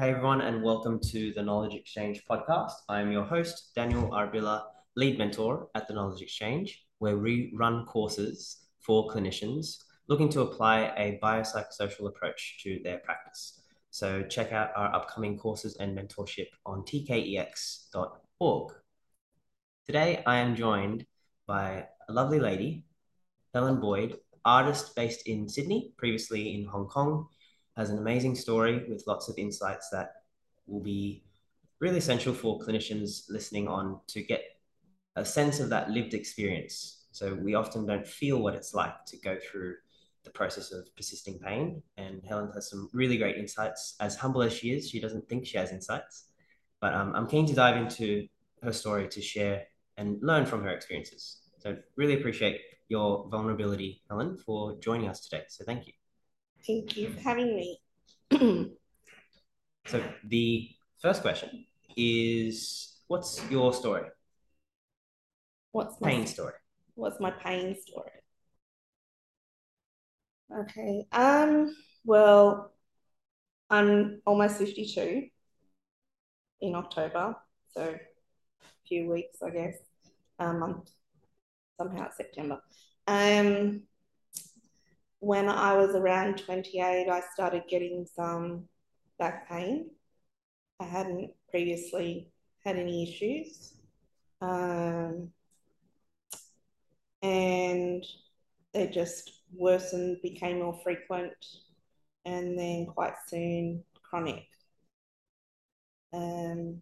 Hey everyone, and welcome to the Knowledge Exchange podcast. I'm your host, Daniel Arbilla, lead mentor at the Knowledge Exchange, where we run courses for clinicians looking to apply a biopsychosocial approach to their practice. So check out our upcoming courses and mentorship on tkex.org. Today, I am joined by a lovely lady, Helen Boyd, artist based in Sydney, previously in Hong Kong, has an amazing story with lots of insights that will be really essential for clinicians listening on to get a sense of that lived experience. So we often don't feel what it's like to go through the process of persisting pain. And Helen has some really great insights. As humble as she is, she doesn't think she has insights. But um, I'm keen to dive into her story to share and learn from her experiences. So really appreciate your vulnerability, Helen, for joining us today. So thank you. Thank you for having me. so the first question is what's your story? What's my pain story? What's my pain story? Okay. Um, well, I'm almost 52 in October, so a few weeks, I guess. Um, somehow it's September. Um, when I was around 28, I started getting some back pain. I hadn't previously had any issues. Um, and they just worsened, became more frequent, and then quite soon chronic. Um,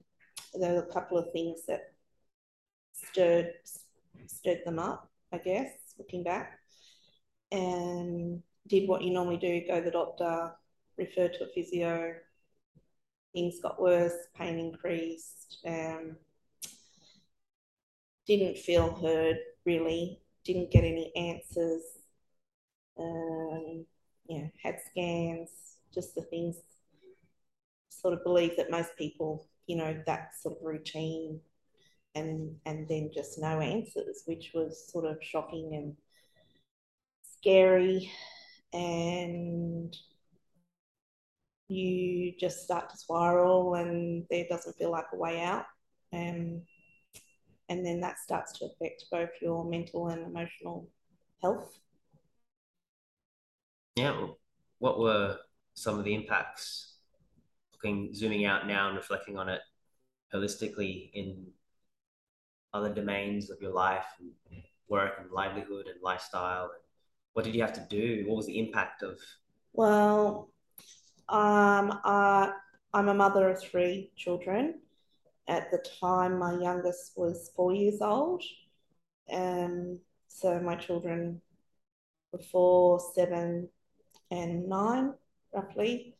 there were a couple of things that stirred stirred them up, I guess, looking back and did what you normally do go to the doctor, refer to a physio. Things got worse, pain increased, um, didn't feel heard really, didn't get any answers. Um, yeah, had scans, just the things, sort of believe that most people, you know, that sort of routine and and then just no answers, which was sort of shocking and scary and you just start to spiral and there doesn't feel like a way out. And and then that starts to affect both your mental and emotional health. Yeah what were some of the impacts? Looking zooming out now and reflecting on it holistically in other domains of your life and work and livelihood and lifestyle and what did you have to do? What was the impact of? Well, um, uh, I'm a mother of three children. At the time, my youngest was four years old. Um, so my children were four, seven, and nine, roughly.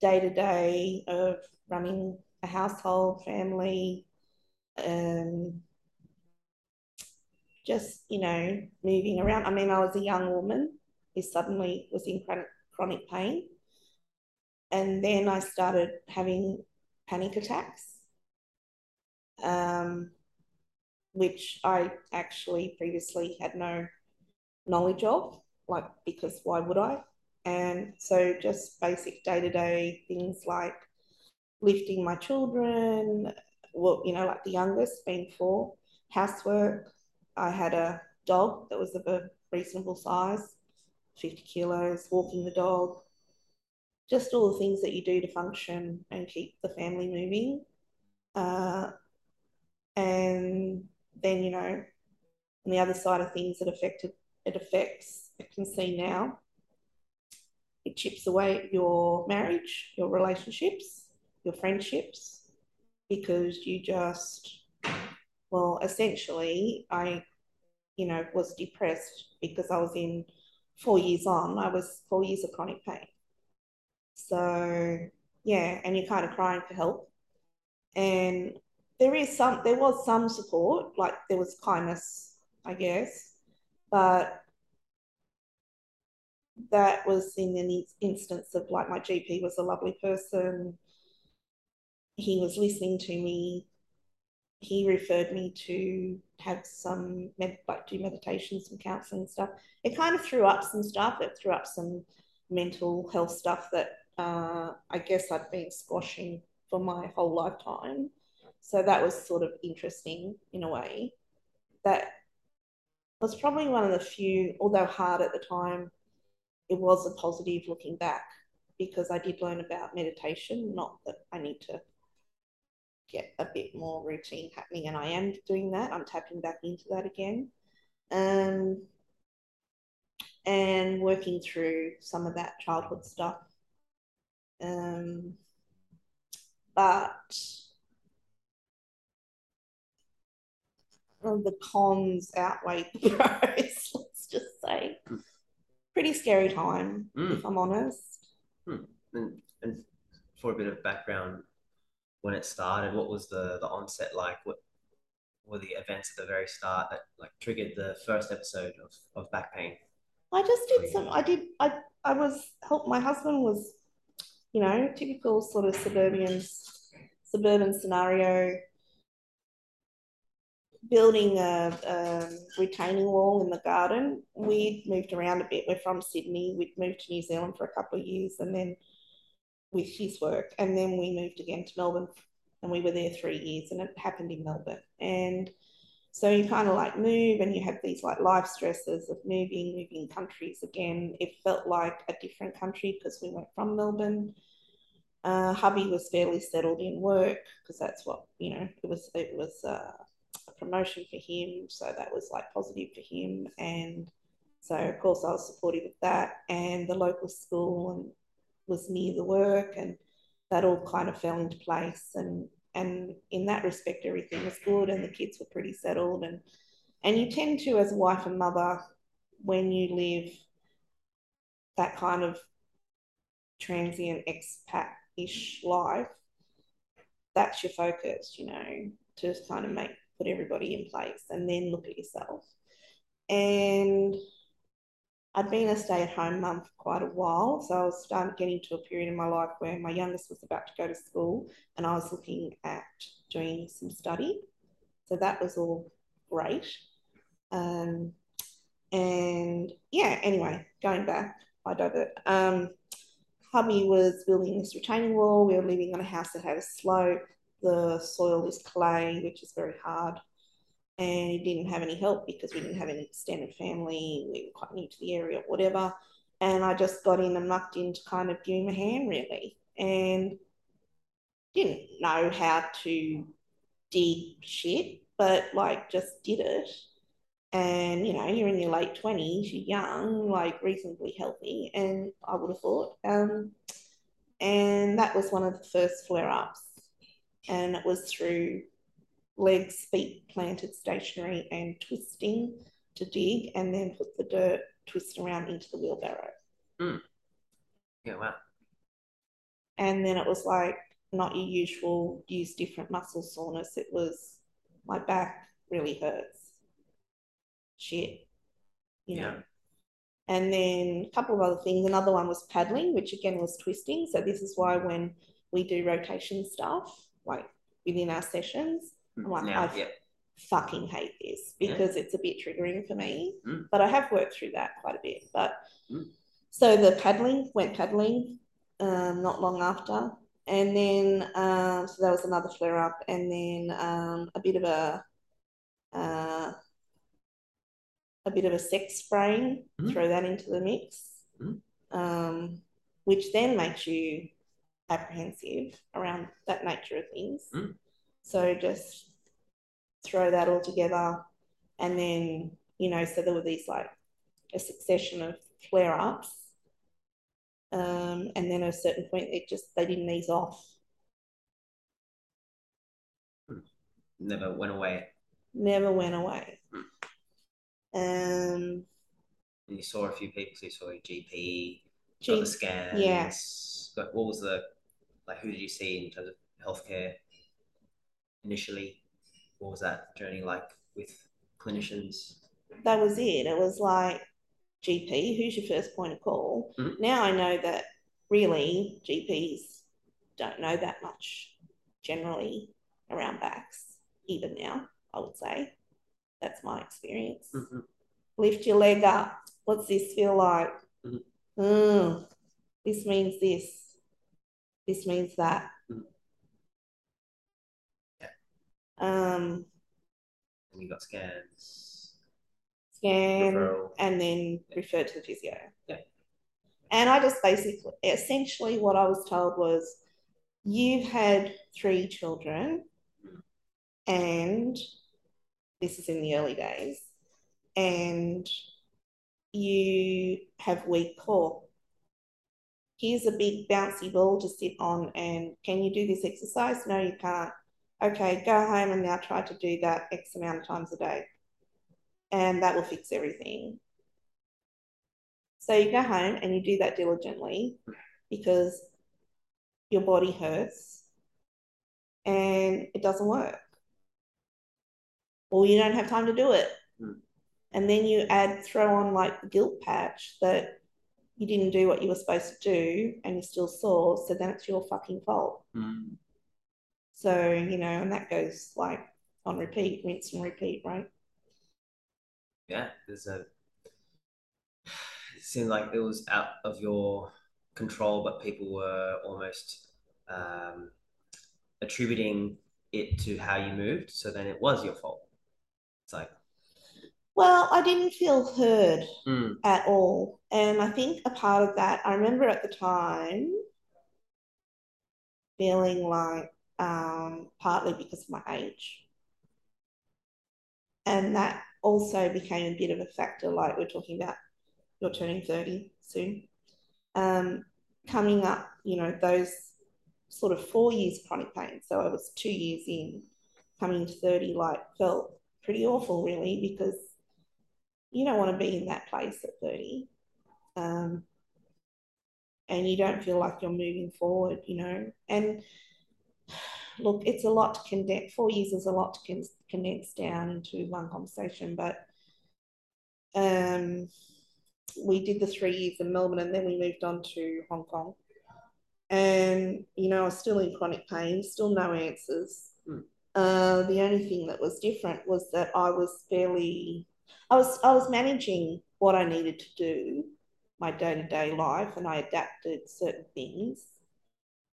Day to day of running a household, family, um, just, you know, moving around. I mean, I was a young woman who suddenly was in chronic pain. And then I started having panic attacks, um, which I actually previously had no knowledge of, like, because why would I? And so just basic day to day things like lifting my children, well, you know, like the youngest being four, housework, I had a dog that was of a reasonable size, 50 kilos, walking the dog, just all the things that you do to function and keep the family moving. Uh, and then, you know, on the other side of things, it affected, it affects, I can see now, it chips away at your marriage, your relationships, your friendships, because you just well, essentially, I, you know, was depressed because I was in four years on, I was four years of chronic pain. So, yeah, and you're kind of crying for help. And there is some, there was some support, like there was kindness, I guess, but that was in an instance of like my GP was a lovely person. He was listening to me he referred me to have some med- like do meditation, some counseling stuff. It kind of threw up some stuff. It threw up some mental health stuff that uh, I guess I'd been squashing for my whole lifetime. So that was sort of interesting in a way. That was probably one of the few, although hard at the time, it was a positive looking back because I did learn about meditation. Not that I need to get a bit more routine happening, and I am doing that. I'm tapping back into that again. Um, and working through some of that childhood stuff. Um, but the cons outweigh the pros, let's just say. Pretty scary time, mm. if I'm honest. Mm. And, and for a bit of background, when it started, what was the, the onset like? What were the events at the very start that like triggered the first episode of, of back pain? I just did some. I did. I I was help. My husband was, you know, typical sort of suburban suburban scenario. Building a, a retaining wall in the garden. We'd moved around a bit. We're from Sydney. We'd moved to New Zealand for a couple of years, and then with his work, and then we moved again to Melbourne, and we were there three years, and it happened in Melbourne, and so you kind of like move and you have these like life stresses of moving, moving countries again. It felt like a different country because we went from Melbourne. Uh, hubby was fairly settled in work because that's what you know. It was it was uh, a promotion for him, so that was like positive for him. And so of course I was supportive of that. And the local school and was near the work, and that all kind of fell into place. And and in that respect everything was good and the kids were pretty settled and and you tend to as a wife and mother when you live that kind of transient expat-ish life that's your focus you know to kind of make put everybody in place and then look at yourself and I'd been a stay at home mum for quite a while. So I was starting getting to a period in my life where my youngest was about to go to school and I was looking at doing some study. So that was all great. Um, and yeah, anyway, going back, I divert. Um, hubby was building this retaining wall. We were living on a house that had a slope. The soil is clay, which is very hard and didn't have any help because we didn't have any extended family. We were quite new to the area, whatever. And I just got in and mucked in to kind of him a hand, really, and didn't know how to dig shit, but like just did it. And you know, you're in your late twenties, you're young, like reasonably healthy, and I would have thought. Um, and that was one of the first flare ups, and it was through legs, feet planted stationary and twisting to dig, and then put the dirt twist around into the wheelbarrow. Mm. Yeah, wow. And then it was like not your usual use different muscle soreness. It was my back really hurts. Shit. You yeah. know. And then a couple of other things. Another one was paddling, which again was twisting. So this is why when we do rotation stuff, like within our sessions, I'm like, now, I yeah. fucking hate this because yeah. it's a bit triggering for me. Mm. But I have worked through that quite a bit. But mm. so the paddling went paddling um, not long after. And then, um, so that was another flare up. And then um, a bit of a, uh, a bit of a sex spraying, mm. throw that into the mix, mm. um, which then makes you apprehensive around that nature of things. So just throw that all together. And then, you know, so there were these like a succession of flare ups. Um, and then at a certain point, it just, they didn't ease off. Never went away. Never went away. Um, and you saw a few people, so you saw a GP, G- got the scans. Yes. But what was the, like, who did you see in terms of healthcare initially? what was that journey like with clinicians? That was it. It was like GP, who's your first point of call? Mm-hmm. Now I know that really GPs don't know that much generally around backs, even now, I would say. That's my experience. Mm-hmm. Lift your leg up. What's this feel like? Mm-hmm. Mm, this means this. this means that. Mm. Yeah. Um, And you got scans. scan Referral. and then referred to the physio. Yeah. And I just basically, essentially, what I was told was, you've had three children, and this is in the early days, and you have weak core. Here's a big bouncy ball to sit on, and can you do this exercise? No, you can't. Okay, go home and now try to do that X amount of times a day, and that will fix everything. So you go home and you do that diligently because your body hurts and it doesn't work. Or you don't have time to do it. Mm. And then you add, throw on like the guilt patch that you didn't do what you were supposed to do and you're still sore. So then it's your fucking fault. Mm. So, you know, and that goes like on repeat, rinse and repeat, right? Yeah, there's a. It seemed like it was out of your control, but people were almost um, attributing it to how you moved. So then it was your fault. It's like, Well, I didn't feel heard mm, at all. And I think a part of that, I remember at the time feeling like um, partly because of my age. And that also became a bit of a factor, like we're talking about, you're turning 30 soon. Um, coming up, you know, those sort of four years chronic pain. So I was two years in, coming to 30, like felt pretty awful, really, because you don't want to be in that place at 30. Um, and you don't feel like you're moving forward, you know. And look, it's a lot to condense. Four years is a lot to con- condense down into one conversation, but um, we did the three years in Melbourne and then we moved on to Hong Kong. And, you know, I was still in chronic pain, still no answers. Hmm. Uh, the only thing that was different was that I was fairly, I was, I was managing what I needed to do, my day to day life, and I adapted certain things.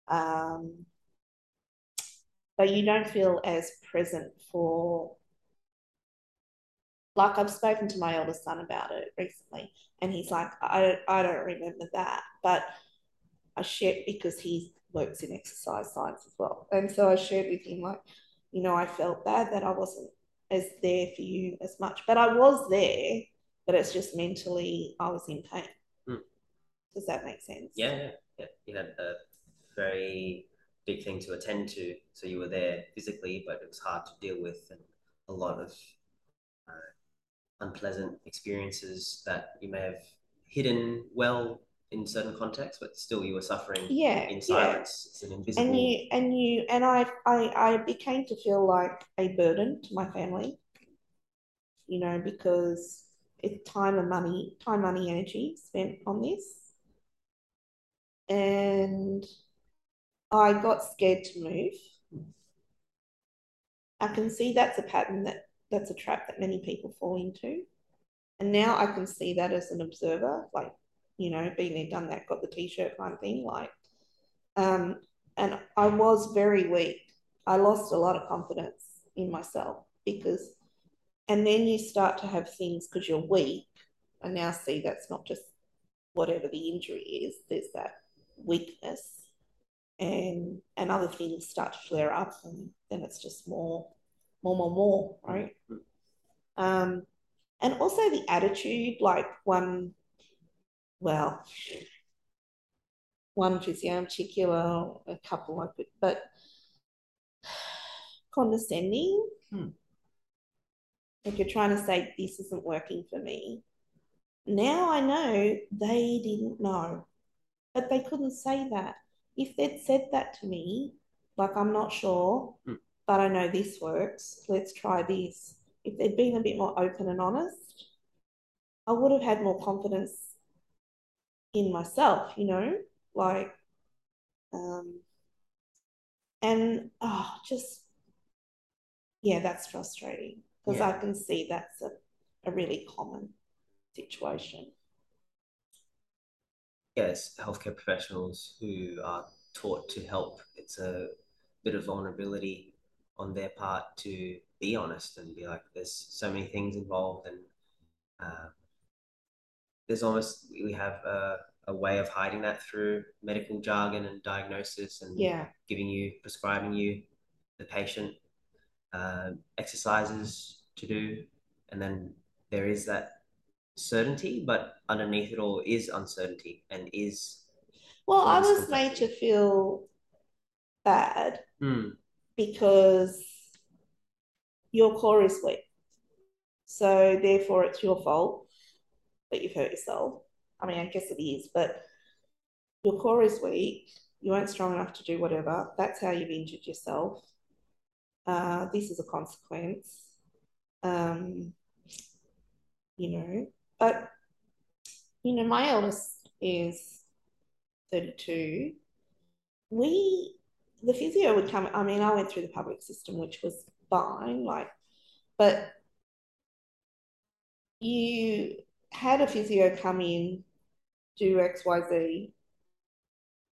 Um, but you don't feel as present for like I've spoken to my eldest son about it recently, and he's like, I, I don't remember that, but I shared because he works in exercise science as well. And so I shared with him, like, you know, I felt bad that I wasn't as there for you as much, but I was there, but it's just mentally I was in pain. Hmm. Does that make sense? yeah, yeah, yeah. You had a very big thing to attend to. So you were there physically, but it was hard to deal with and a lot of uh, unpleasant experiences that you may have hidden well in certain contexts, but still you were suffering Yeah, in yeah. silence. It's an invisible. and you and you and I, I I became to feel like a burden to my family you know because it's time and money time money energy spent on this and I got scared to move I can see that's a pattern that that's a trap that many people fall into and now I can see that as an observer like you know been there done that got the t-shirt kind of thing like um, and I was very weak. I lost a lot of confidence in myself because, and then you start to have things because you're weak. I now see that's not just whatever the injury is. There's that weakness, and and other things start to flare up, and then it's just more, more, more, more, right? Um, and also the attitude, like one, well, one physio in particular, a couple like but condescending. Hmm. Like you're trying to say this isn't working for me. Now I know they didn't know, but they couldn't say that. If they'd said that to me, like I'm not sure, Hmm. but I know this works. Let's try this. If they'd been a bit more open and honest, I would have had more confidence in myself, you know, like, um, and oh, just yeah, that's frustrating because Yeah. I can see that's a, a really common situation. Yes, healthcare professionals who are taught to help. It's a bit of vulnerability on their part to be honest and be like, there's so many things involved, and uh, there's almost we have a, a way of hiding that through medical jargon and diagnosis and yeah giving you prescribing you the patient uh, exercises to do and then there is that certainty but underneath it all is uncertainty and is well i was made to feel bad Hmm. because your core is weak. So therefore it's your fault that you've hurt yourself. I mean i guess it is but your core is weak. You weren't strong enough to do whatever. That's how you've injured yourself. Uh, this is a consequence. Um, you know but you know my eldest is 32 we the physio would come i mean i went through the public system which was fine like but you had a physio come in do xyz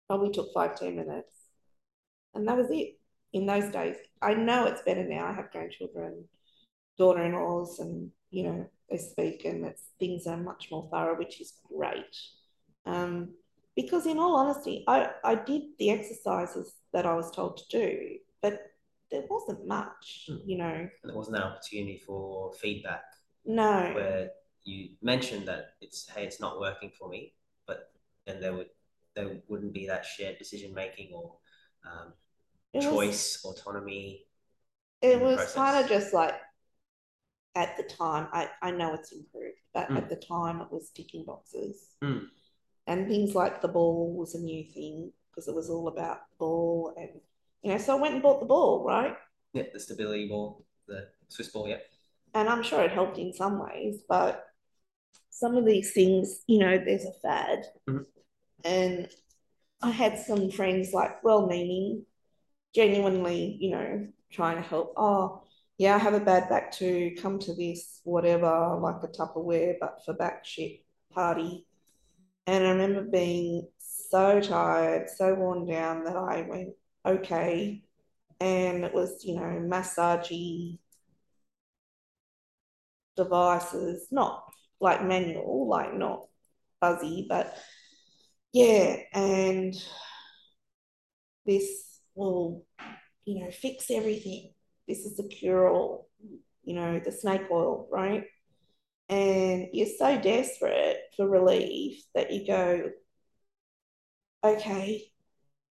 probably took five ten minutes and that was it in those days. I know it's better now. I have grandchildren daughter-in-laws and you know they speak and it's things are much more thorough which is great. Um, because in all honesty I, I did the exercises that i was told to do but there wasn't much Hmm. you know. And there wasn't an opportunity for feedback. No. Where you mentioned that it's hey it's not working for me but then there would there wouldn't be that shared decision making or um, it was, choice autonomy it was kind of just like at the time I, I know it's improved but Mm. at the time it was ticking boxes Mm. and things like the ball was a new thing because it was all about the ball and you know so I went and bought the ball right yeah the stability ball the Swiss ball yeah and I'm sure it helped in some ways but some of these things you know there's a fad Mhm. and I had some friends like well meaning genuinely you know trying to help oh yeah I have a bad back too come to this whatever like a Tupperware but for back shit party. And I remember being so tired so worn down that I went okay. And it was you know massagey devices not like manual like not fuzzy but yeah and this will you know fix everything this is the cure all you know the snake oil right? And you're so desperate for relief that you go okay.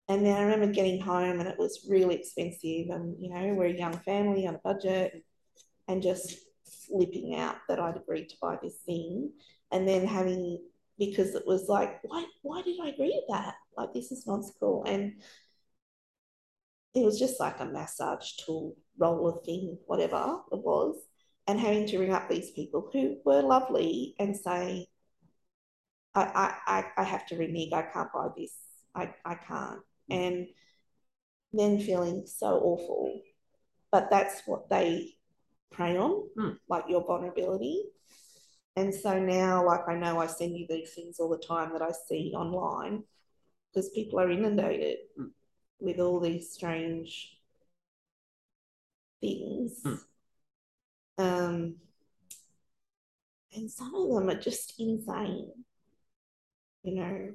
And then I remember getting home and it was really expensive and you know we're a young family on a budget and just flipping out that I'd agreed to buy this thing. And then having because it was like why why did I agree to that? Like this is nonsensical. And it was just like a massage tool roller thing whatever it was and having to ring up these people who were lovely and say I I, I have to renege I can't buy this I, I can't and then feeling so awful but that's what they prey on Hmm. like your vulnerability and so now like i know i send you these things all the time that i see online because people are inundated Hmm. With all these strange things Hmm. um and some of them are just insane you know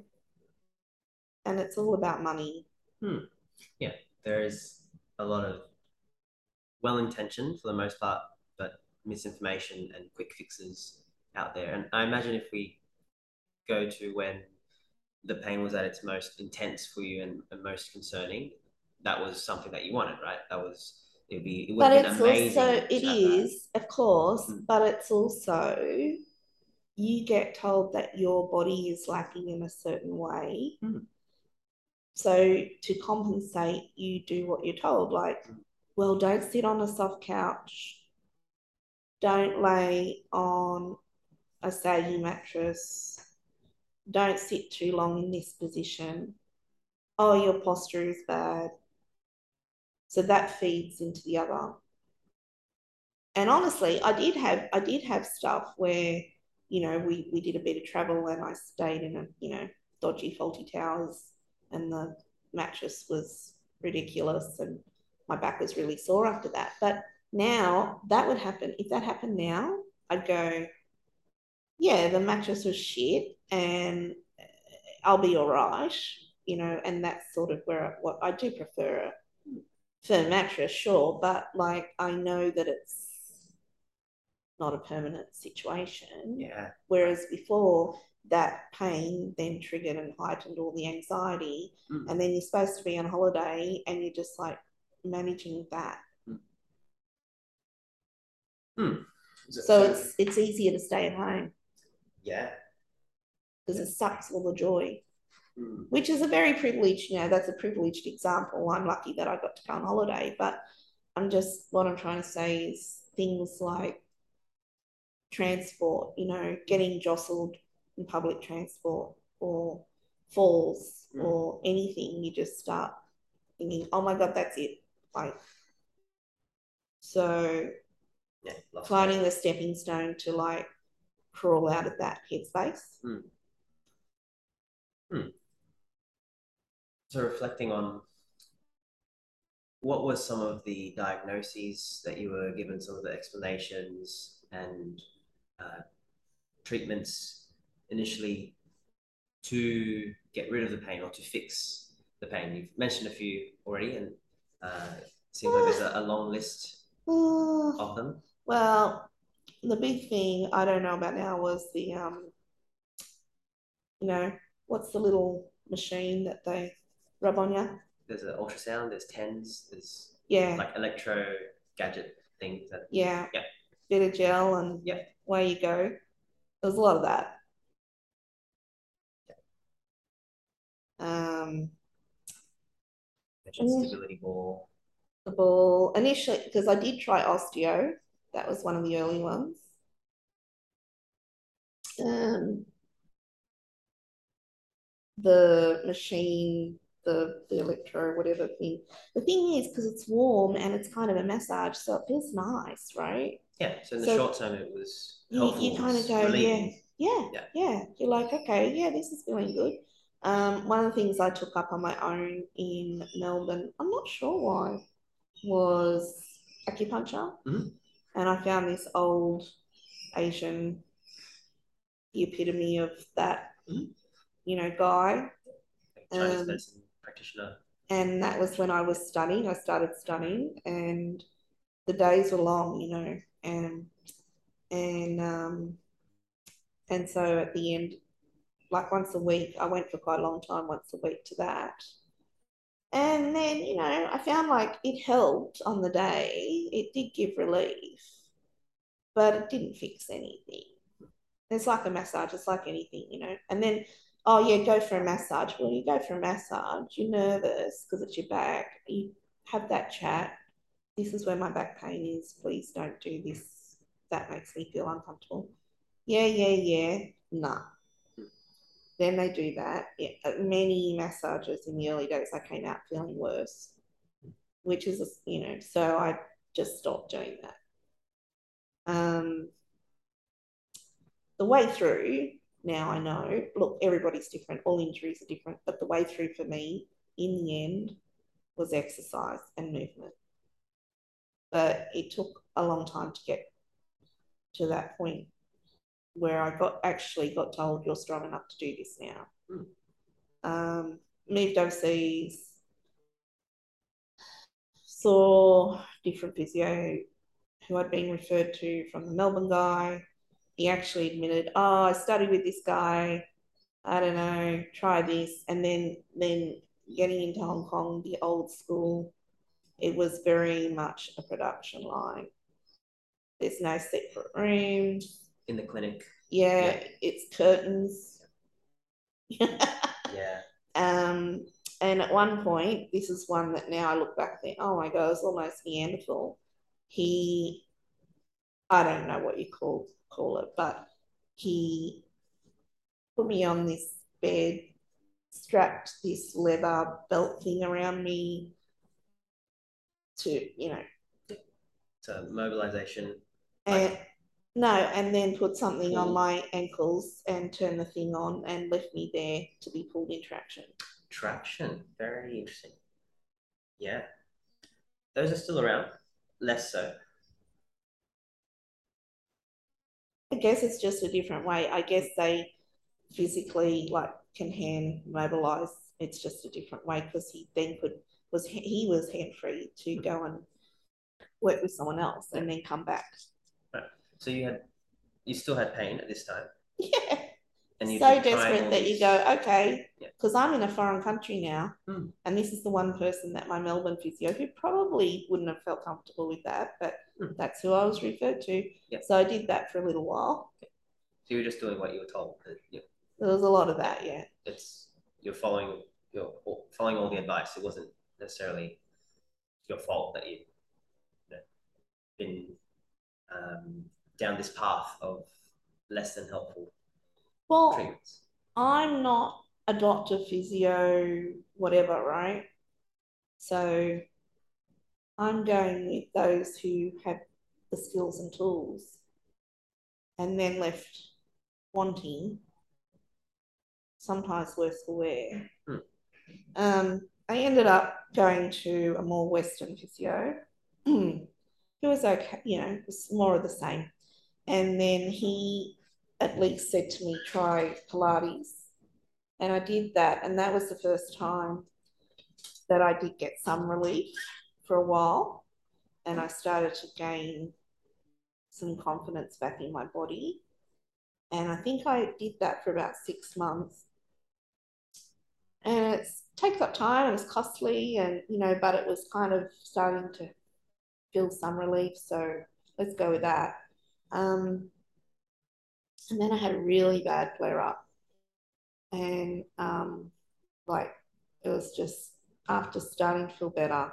and it's all about money Hmm. Yeah, there is a lot of well intentioned for the most part, but misinformation and quick fixes out there. And I imagine if we go to when the pain was at its most intense for you and, and most concerning, that was something that you wanted, right? That was it'd be it would but have been it's also it have that. is of course Mm. but it's also you get told that your body is lacking in a certain way Mm. so to compensate you do what you're told like Mm. well don't sit on a soft couch don't lay on a saggy mattress don't sit too long in this position oh your posture is bad so that feeds into the other and honestly, I did have I did have stuff where you know we we did a bit of travel and I stayed in a you know dodgy Fawlty Towers and the mattress was ridiculous and my back was really sore after that. But now that would happen. If that happened now, I'd go, yeah, the mattress was shit and I'll be all right, you know, and that's sort of where what I do prefer a firm mattress, sure, but like I know that it's not a permanent situation. Yeah. Whereas before, that pain then triggered and heightened all the anxiety. Mm. And then you're supposed to be on holiday and you're just like managing that. Hmm. So it's it's easier to stay at home yeah. because it sucks all the joy, Hmm. which is a very privileged, you know, that's a privileged example. I'm lucky that I got to go on holiday, but I'm just what I'm trying to say is things like transport, you know, getting jostled in public transport or falls Mm. or anything, you just start thinking, oh my God, that's it. Like, so Yeah. finding the stepping stone to like crawl out of that headspace. So reflecting on what was some of the diagnoses that you were given, some of the explanations and uh, treatments initially to get rid of the pain or to fix the pain? You've mentioned a few already, and uh, it seems like there's a, a long list Uh, of them. well, the big thing I don't know about now was the um, you know, what's the little machine that they rub on you? There's an ultrasound, there's TENS, there's Yeah, like electro gadget things that yeah, Yeah. bit of gel and Yeah. away you go. There's a lot of that. Um, mentioned Mm. stability ball. the ball initially because I did try osteo. That was one of the early ones. Um, the machine, the the electro, whatever thing. The thing is, because it's warm and it's kind of a massage, so it feels nice, right? Yeah, so in the So- short term, it was You, helpful. you it kind of go, yeah, relieving. yeah, Yeah. yeah. You're like, okay, yeah, this is feeling good. Um, one of the things I took up on my own in Melbourne, I'm not sure why, was acupuncture. Mhm. And I found this old Asian, the epitome of that, Mhm. you know, guy. Chinese Um, medicine practitioner. And that was when I was studying. I started studying, and the days were long, you know, and and um, and so at the end, like once a week, I went for quite a long time, once a week to that. And then, you know, I found like it helped on the day. It did give relief, but it didn't fix anything. It's like a massage, it's like anything, you know. And then, oh yeah, go for a massage. Well, you go for a massage, you're nervous because it's your back. You have that chat. This is where my back pain is. Please don't do this. That makes me feel uncomfortable. Yeah, yeah, yeah. Nah. Then they do that. Uh, many massages in the early days, I came out feeling worse, which is, you know, so I just stopped doing that. Um, the way through, now I know, look, everybody's different, all injuries are different, but the way through for me in the end was exercise and movement. But it took a long time to get to that point where I got actually got told you're strong enough to do this now. Mm. Um, moved overseas, saw different physio who I'd been referred to from the Melbourne guy. He actually admitted, "Oh, I studied with this guy. I don't know, try this." And then then getting into Hong Kong, the old school, it was very much a production line. There's no separate rooms. In the clinic. Yeah, Yeah. it's curtains. Yeah. Um, and at one point, this is one that now I look back and think, oh my God, it's almost Neanderthal. He, I don't know what you call call it, but he put me on this bed, strapped this leather belt thing around me to, you know, to mobilization. and no, and then put something on my ankles and turn the thing on and left me there to be pulled in traction. traction. Very interesting. Yeah. Those are still around, less so. I guess it's just a different way. I guess they physically like can hand mobilize. It's just a different way because he then could was he was hand free to go and work with someone else and then come back. So you had you still had pain at this time. Yeah. And you so desperate that you go, okay, Yeah. because I'm in a foreign country now, Hmm. and this is the one person that my Melbourne physio who probably wouldn't have felt comfortable with that, but Hmm. that's who I was referred to. Yeah. So I did that for a little while. So you were just doing what you were told. that, yeah, There was a lot of that, yeah. it's you're following you're following all the advice. It wasn't necessarily your fault that you you know, been um, down this path of less than helpful Well, treatments. I'm not a doctor, physio, whatever, right? So I'm going with those who have the skills and tools and then left wanting, sometimes worse for wear. Hmm. Um, I ended up going to a more Western physio who was okay, you know, it was more of the same. And then he at least said to me, try Pilates. And I did that. And that was the first time that I did get some relief for a while. And I started to gain some confidence back in my body. And I think I did that for about six months. And it takes up time and it's costly and you know, but it was kind of starting to feel some relief. So let's go with that. Um, and then I had a really bad flare up. And um, like it was just after starting to feel better,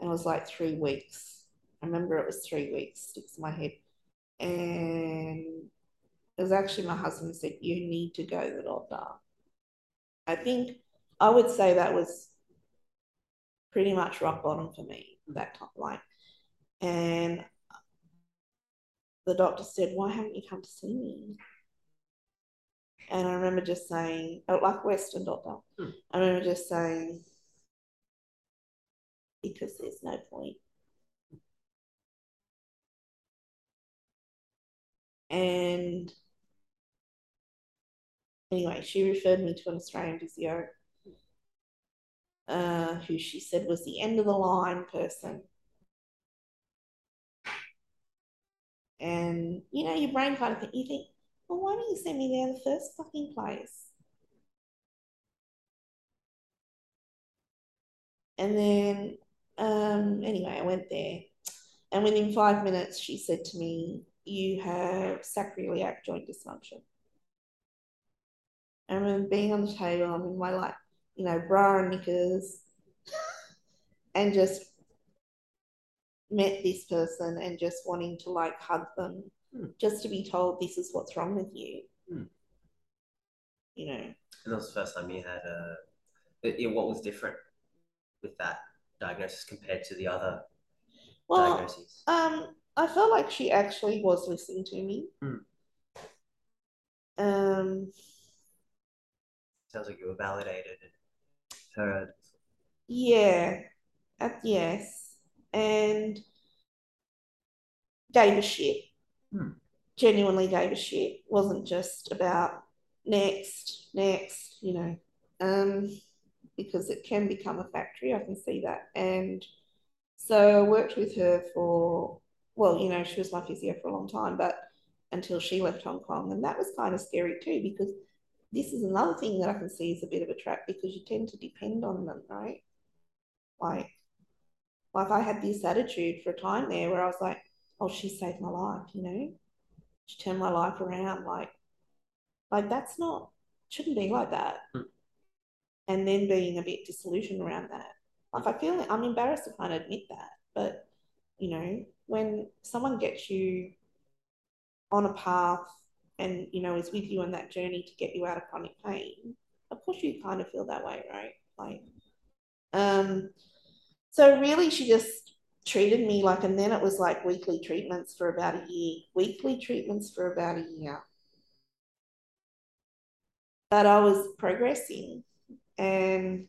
and it was like three weeks. I remember it was three weeks, sticks in my head. And it was actually my husband said, You need to go to the doctor. I think I would say that was pretty much rock bottom for me that time. Like, and the doctor said, Why haven't you come to see me? And I remember just saying, oh, like Western doctor, Hmm. I remember just saying, Because there's no point. And anyway, she referred me to an Australian physio uh, who she said was the end of the line person. And you know, your brain kind of think, you think, well, why don't you send me there the first fucking place? And then, um, anyway, I went there, and within five minutes, she said to me, "You have sacroiliac joint dysfunction." I remember being on the table, I'm in my like, you know, bra and knickers, and just met this person and just wanting to like hug them, Hmm. just to be told this is what's wrong with you. Hmm. You know, And that was the first time you had a. yeah, what was different with that diagnosis compared to the other well, diagnoses? um, I felt like she actually was listening to me. Hmm. Um, Sounds like you were validated and heard. yeah, uh, yes, and gave a shit. Hmm. Genuinely gave a shit. Wasn't just about next, next, you know, um, because it can become a factory. I can see that, and so I worked with her for, well, you know, she was my physio for a long time, but until she left Hong Kong, and that was kind of scary too because this is another thing that I can see is a bit of a trap because you tend to depend on them, right? Like, like I had this attitude for a time there where I was like, oh, she saved my life, you know? She turned my life around. Like, like that's not shouldn't be like that. Hmm. And then being a bit disillusioned around that. Like I feel I'm embarrassed to kind of admit that, but you know, when someone gets you on a path and you know is with you on that journey to get you out of chronic pain, of course you kind of feel that way, right? Like, um, so really she just treated me like, and then it was like weekly treatments for about a year, weekly treatments for about a year. But I was progressing And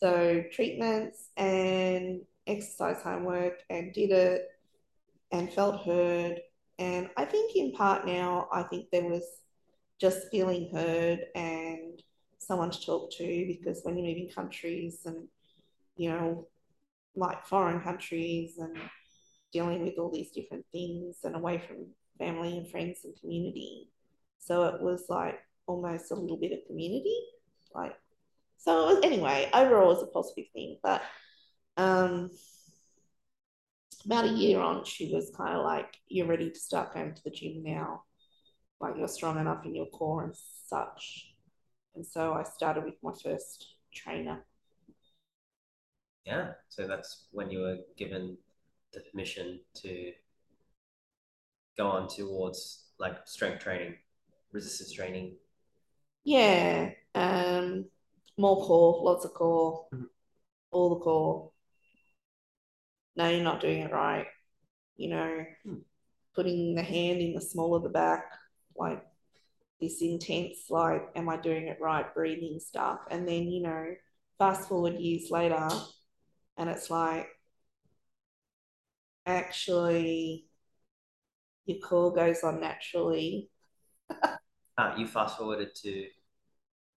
so treatments and exercise homework and did it and felt heard. And I think in part now, I think there was just feeling heard and someone to talk to because when you're moving countries and, you know, like foreign countries and dealing with all these different things and away from family and friends and community. So it was like almost a little bit of community. Like, so it was, anyway, overall, was a positive thing. But um, about a year on, she was kind of like, You're ready to start going to the gym now. Like, you're strong enough in your core and such. And so I started with my first trainer. Yeah. So that's when you were given the permission to go on towards like strength training, resistance training. Yeah. Um, more core, lots of core, mm-hmm. all the core. No, you're not doing it right. You know, hmm. putting the hand in the small of the back, like this intense, like, am I doing it right? Breathing stuff. And then, you know, fast forward years later, and it's like, actually your call goes on naturally. uh, you fast forwarded to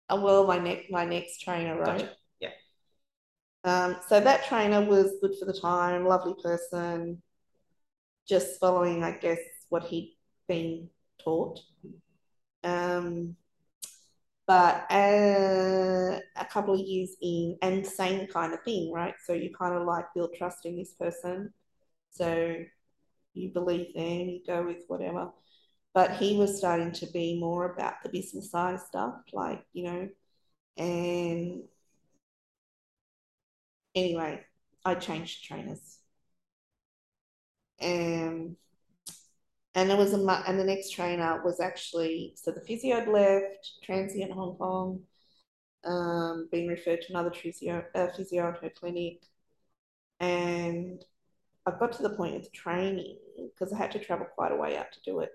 uh, well my next my next trainer, right? Gotcha. Yeah. Um, so that trainer was good for the time, lovely person, just following, I guess, what he'd been taught. Um, but uh, a couple of years in, and same kind of thing, right? So you kind of like build trust in this person. So you believe them, you go with whatever. But he was starting to be more about the business side of stuff, like, you know, and anyway, I changed trainers. And and there was a and the next trainer was actually so the physio had left, transient Hong Kong, um, being referred to another physio, uh, physio at her clinic, and I got to the point of training because I had to travel quite a way out to do it.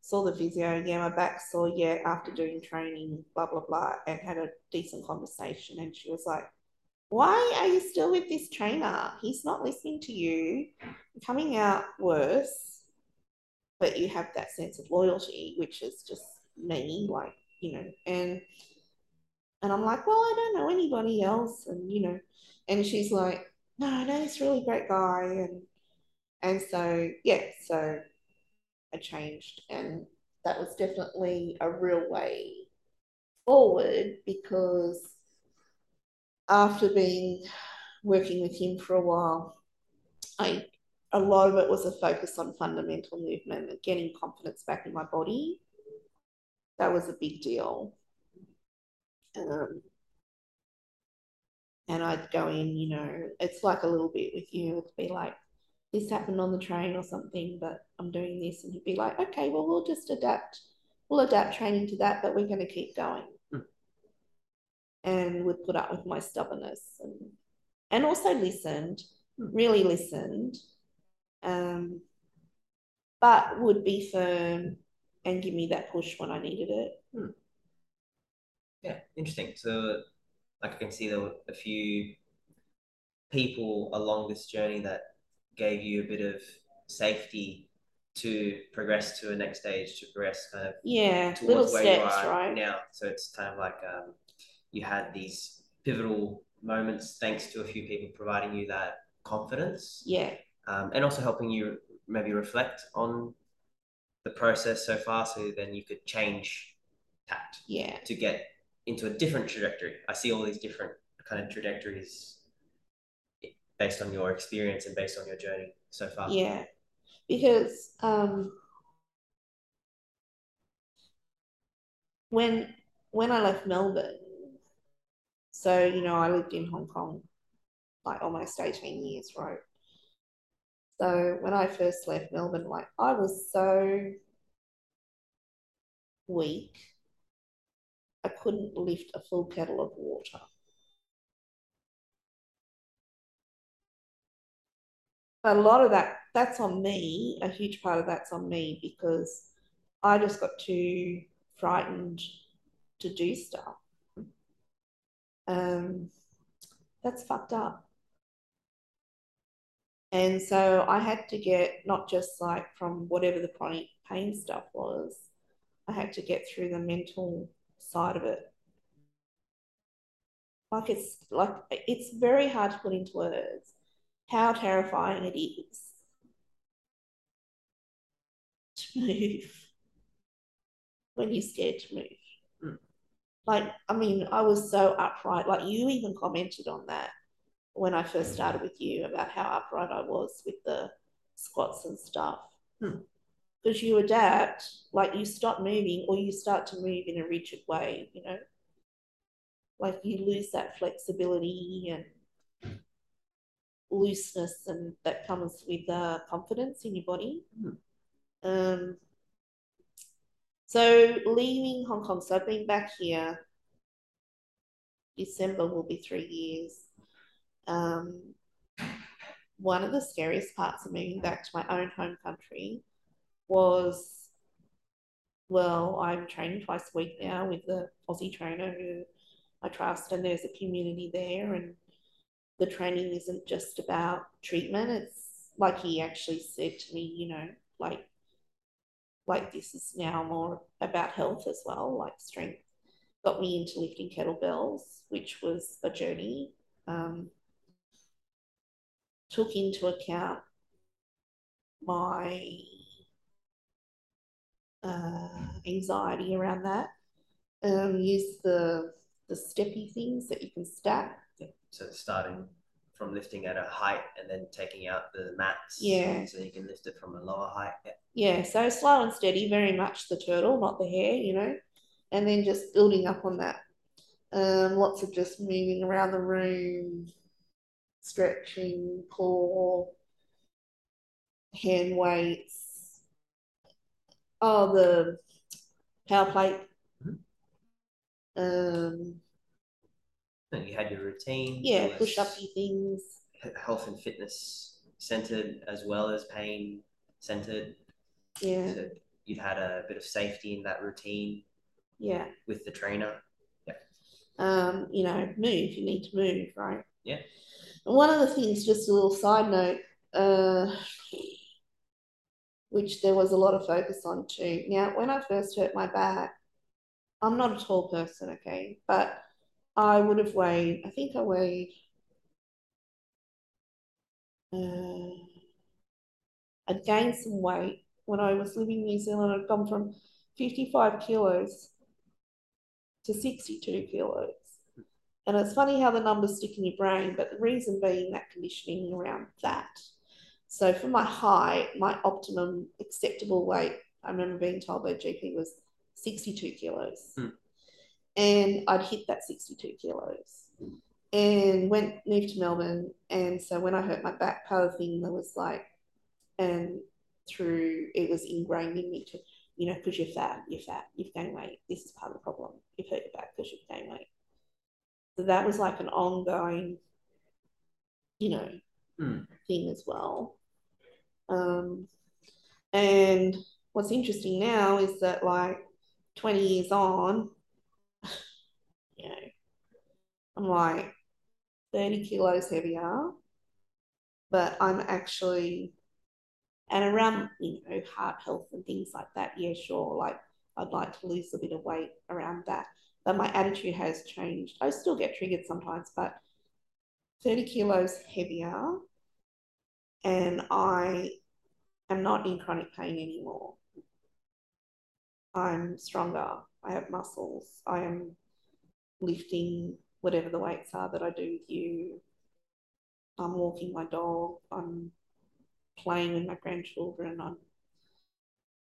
Saw the physio, yeah, my back sore, yeah, after doing training, blah, blah, blah, and had a decent conversation. And she was like, Why are you still with this trainer? He's not listening to you, coming out worse, but you have that sense of loyalty, which is just me, like, you know, and and I'm like, well, I don't know anybody else, and you know, and she's like, no, I know this really great guy, and and so, yeah, so I changed, and that was definitely a real way forward because after being working with him for a while, I a lot of it was a focus on fundamental movement and getting confidence back in my body. That was a big deal. Um, and I'd go in, you know, it's like a little bit with you. It'd be like, this happened on the train or something, but I'm doing this. And he'd be like, okay, well, we'll just adapt. We'll adapt training to that, but we're going to keep going. Mm. And would put up with my stubbornness and, and also listened, mm. really listened, um, but would be firm and give me that push when I needed it. Mm. Yeah, interesting. So, like I can see there were a few people along this journey that gave you a bit of safety to progress to a next stage, to progress kind of yeah, towards where steps, you are right? now. So it's kind of like um, you had these pivotal moments thanks to a few people providing you that confidence. Yeah. Um, and also helping you maybe reflect on the process so far so then you could change tact. Yeah. To get into a different trajectory. I see all these different kind of trajectories based on your experience and based on your journey so far? Yeah, because um, when when I left Melbourne, so you know I lived in Hong Kong like almost eighteen years, right? So when I first left Melbourne, like I was so weak, I couldn't lift a full kettle of water. a lot of that that's on me a huge part of that's on me because i just got too frightened to do stuff Um, that's fucked up. And so I had to get not just like from whatever the chronic pain stuff was, I had to get through the mental side of it. Like it's like it's very hard to put into words how terrifying it is to move when you're scared to move. Mm. Like, I mean, I was so upright. Like you even commented on that when I first started with you about how upright I was with the squats and stuff. Hmm. Because you adapt, like you stop moving or you start to move in a rigid way, you know? Like you lose that flexibility and looseness and that comes with uh, confidence in your body. Hmm. Um, so leaving Hong Kong, so I've been back here. December will be three years. Um, one of the scariest parts of moving back to my own home country was, well, I'm training twice a week now with the Aussie trainer who I trust, and there's a community there, and the training isn't just about treatment. It's like he actually said to me, you know, like, like this is now more about health as well, like strength. Got me into lifting kettlebells, which was a journey. Um, took into account my uh, anxiety around that. Um, use the the steppy things that you can stack. Yeah. So starting from lifting at a height and then taking out the mats. Yeah. So you can lift it from a lower height. Yeah. Yeah, so slow and steady, very much the turtle, not the hare, you know, and then just building up on that. Um, lots of just moving around the room, stretching, core, hand weights. Oh, the power plate. Um, And you had your routine. yeah, push up your things. Health and fitness centered as well as pain centered. Yeah, So you'd had a bit of safety in that routine yeah. with the trainer. Yeah. Um, you know, move. You need to move, right? Yeah. And one of the things, just a little side note, uh, which there was a lot of focus on too. Now, when I first hurt my back, I'm not a tall person, okay, but I would have weighed, I think I weighed, uh, I'd gained some weight when I was living in New Zealand. I'd gone from 55 kilos to 62 kilos. And it's funny how the numbers stick in your brain, but the reason being that conditioning around that. So for my high, my optimum acceptable weight, I remember being told by GP was 62 kilos. Hmm. And I'd hit that 62 kilos and went moved to Melbourne. And so when I hurt my back, part of the thing that was like, and through it was ingrained in me to, you know, because you're fat, you're fat, you've gained weight. This is part of the problem. You've hurt your back because you've gained weight. So that was like an ongoing, you know, Hmm. thing as well. Um, and what's interesting now is that like 20 years on, you know, I'm like 30 kilos heavier, but I'm actually, and around, you know, heart health and things like that, yeah, sure, like I'd like to lose a bit of weight around that. But my attitude has changed. I still get triggered sometimes, but 30 kilos heavier, and I am not in chronic pain anymore. I'm stronger. I have muscles. I am lifting whatever the weights are that I do with you. I'm walking my dog. I'm playing with my grandchildren. I'm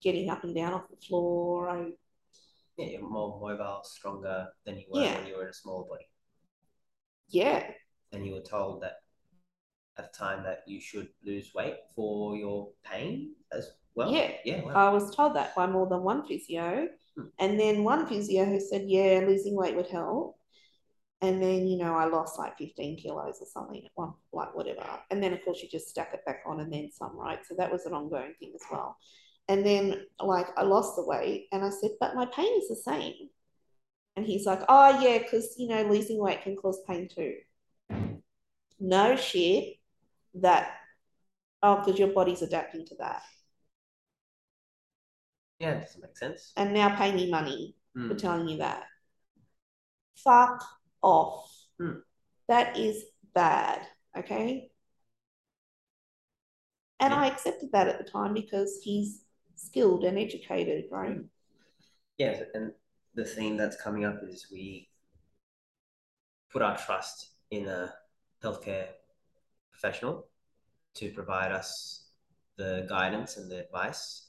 getting up and down off the floor. I Yeah, you're more mobile, stronger than you were Yeah. when you were in a smaller body. yeah, And you were told that at the time that you should lose weight for your pain as well. Yeah. Yeah. Wow. I was told that by more than one physio. Hmm. And then one physio who said, yeah, losing weight would help. And then, you know, I lost like 15 kilos or something, well, like whatever. And then, of course, you just stack it back on and then some, right? So that was an ongoing thing as well. And then, like, I lost the weight and I said, but my pain is the same. And he's like, oh, yeah, because, you know, losing weight can cause pain too. No shit that, oh, because your body's adapting to that. Yeah, it doesn't make sense. And now pay me money Mm. for telling you that. Fuck off. Hmm. That is bad. Okay. And Yeah. I accepted that at the time because he's skilled and educated, right? Yes, and the theme that's coming up is we put our trust in a healthcare professional to provide us the guidance and the advice.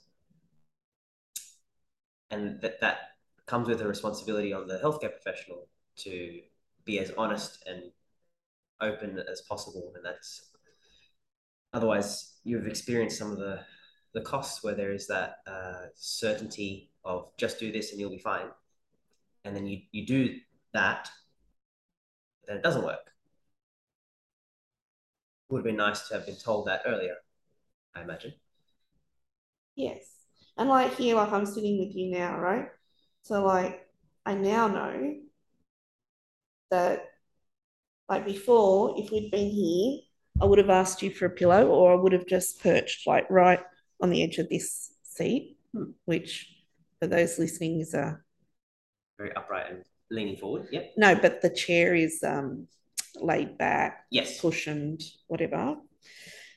And that, that comes with a responsibility on the healthcare professional to be as honest and open as possible. And that's otherwise you've experienced some of the the costs where there is that uh, certainty of just do this and you'll be fine, and then you you do that, then it doesn't work. Would have been nice to have been told that earlier, I imagine. Yes. And like here, like I'm sitting with you now, right? So like I now know that like before, if we'd been here, I would have asked you for a pillow or I would have just perched like right on the edge of this seat, Hmm. which for those listening is a Very upright and leaning forward. Yep. no, but the chair is um laid back, Yes. cushioned, whatever.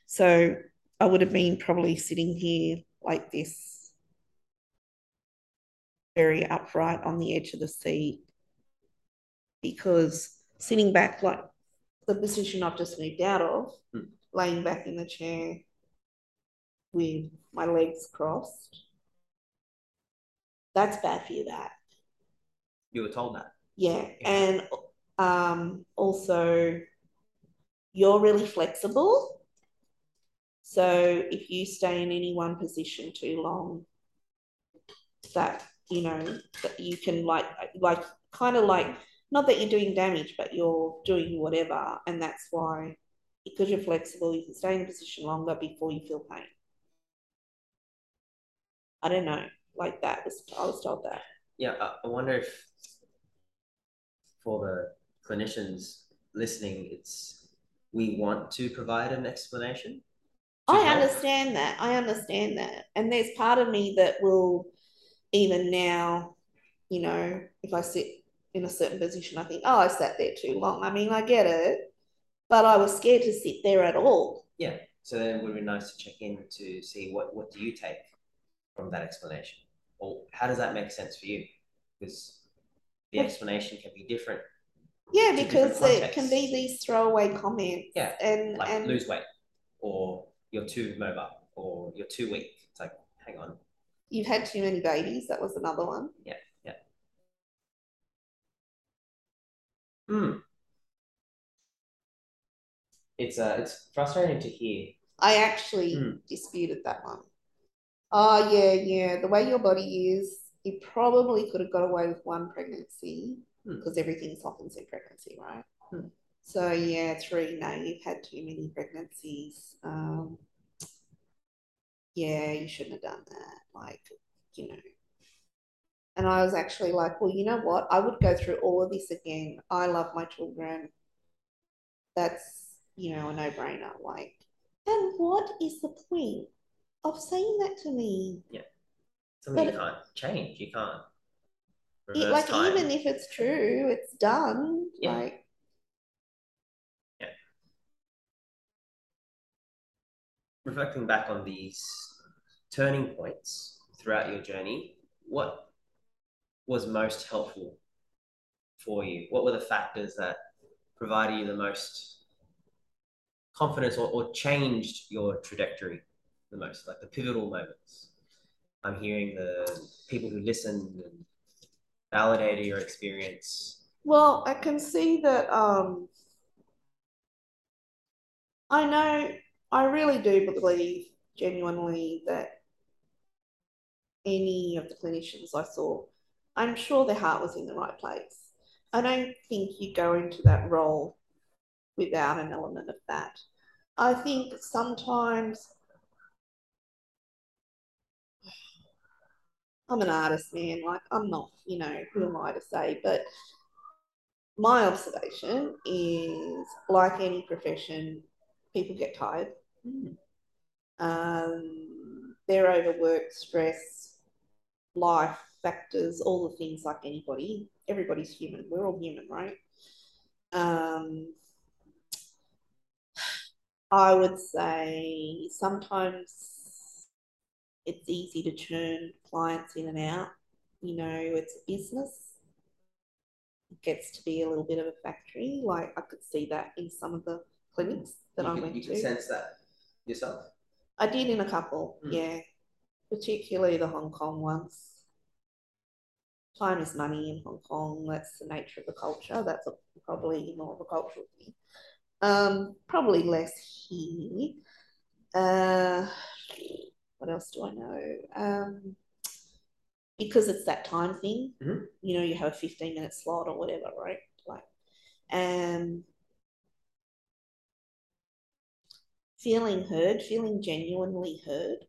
So I would have been probably sitting here like this, very upright on the edge of the seat, because sitting back like the position I've just moved out of, Hmm. laying back in the chair with my legs crossed, that's bad for your back. You were told that. Yeah, Yeah. and um, also you're really flexible. So if you stay in any one position too long, that you know that you can like like kind of like not that you're doing damage, but you're doing whatever, and that's why because you're flexible, you can stay in a position longer before you feel pain. I don't know, like that was I was told that. Yeah, I, wonder if for the clinicians listening, it's we want to provide an explanation. I help. understand that. I understand that. And there's part of me that will, even now, you know, if I sit in a certain position, I think, oh, I sat there too long. I mean, I get it, but I was scared to sit there at all. Yeah. So then it would be nice to check in to see what what do you take from that explanation, or how does that make sense for you? Because the explanation can be different. Yeah, because it can be these throwaway comments. Yeah, And Like and lose weight, or you're too mobile, or you're too weak. It's like, hang on. you've had too many babies. That was another one. Yeah, yeah. Hmm. It's uh, it's frustrating to hear. I actually Hmm. disputed that one. Oh, yeah, yeah. The way your body is, you probably could have got away with one pregnancy Hmm. because everything softens in pregnancy, right? Hmm. So, yeah, three. No, you've had too many pregnancies. Um, yeah, you shouldn't have done that. Like, you know. And I was actually like, well, you know what? I would go through all of this again. I love my children. That's, you know, a no-brainer. Like, and what is the point of saying that to me? Yeah. Something you can't change. You can't It, like, time. even if it's true, it's done. Yeah. Like, Yeah. reflecting back on these turning points throughout your journey, what was most helpful for you? What were the factors that provided you the most confidence or, or changed your trajectory the most, like the pivotal moments? I'm hearing the people who listened and validated your experience. Well, I can see that um I know I really do believe genuinely that any of the clinicians I saw, I'm sure their heart was in the right place. I don't think you go into that role without an element of that. I think sometimes I'm an artist, man. Like I'm not, you know, who am I to say? But my observation is like any profession, people get tired. Mm. Um, they're overworked, stress, life factors, all the things like anybody. Everybody's human. We're all human, right? Um, I would say sometimes it's easy to churn clients in and out. You know, it's a business. It gets to be a little bit of a factory. Like I could see that in some of the clinics that you I went you to. could sense that yourself. I did in a couple, Mm. yeah, particularly the Hong Kong ones. Time is money in Hong Kong. That's the nature of the culture. That's a, probably more of a cultural thing. Um, probably less here. Uh, what else do I know? Um, because it's that time thing. Mhm. You know, you have a fifteen minute slot or whatever, right? Like, um, feeling heard, feeling genuinely heard.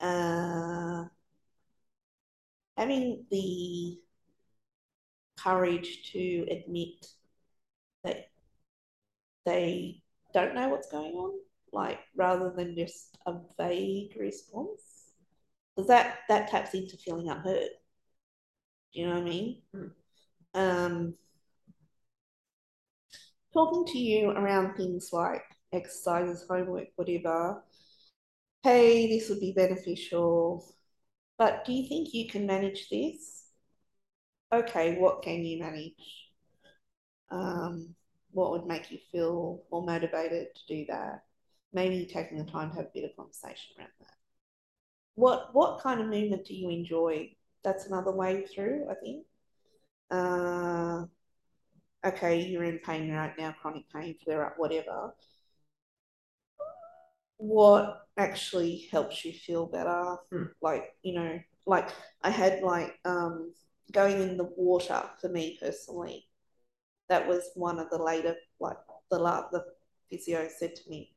Uh, having the courage to admit that they don't know what's going on, like rather than just a vague response, because that that taps into feeling unheard. Do you know what I mean? Hmm. Um, talking to you around things like exercises, homework, whatever. Hey, this would be beneficial, but do you think you can manage this? Okay, what can you manage? Um, what would make you feel more motivated to do that? Maybe taking the time to have a bit of conversation around that. What what kind of movement do you enjoy? That's another way through, I think. Uh, okay, you're in pain right now, chronic pain, flare up, whatever. What actually helps you feel better? Hmm. Like, you know, like I had like um going in the water for me personally. That was one of the later, like the the physio said to me.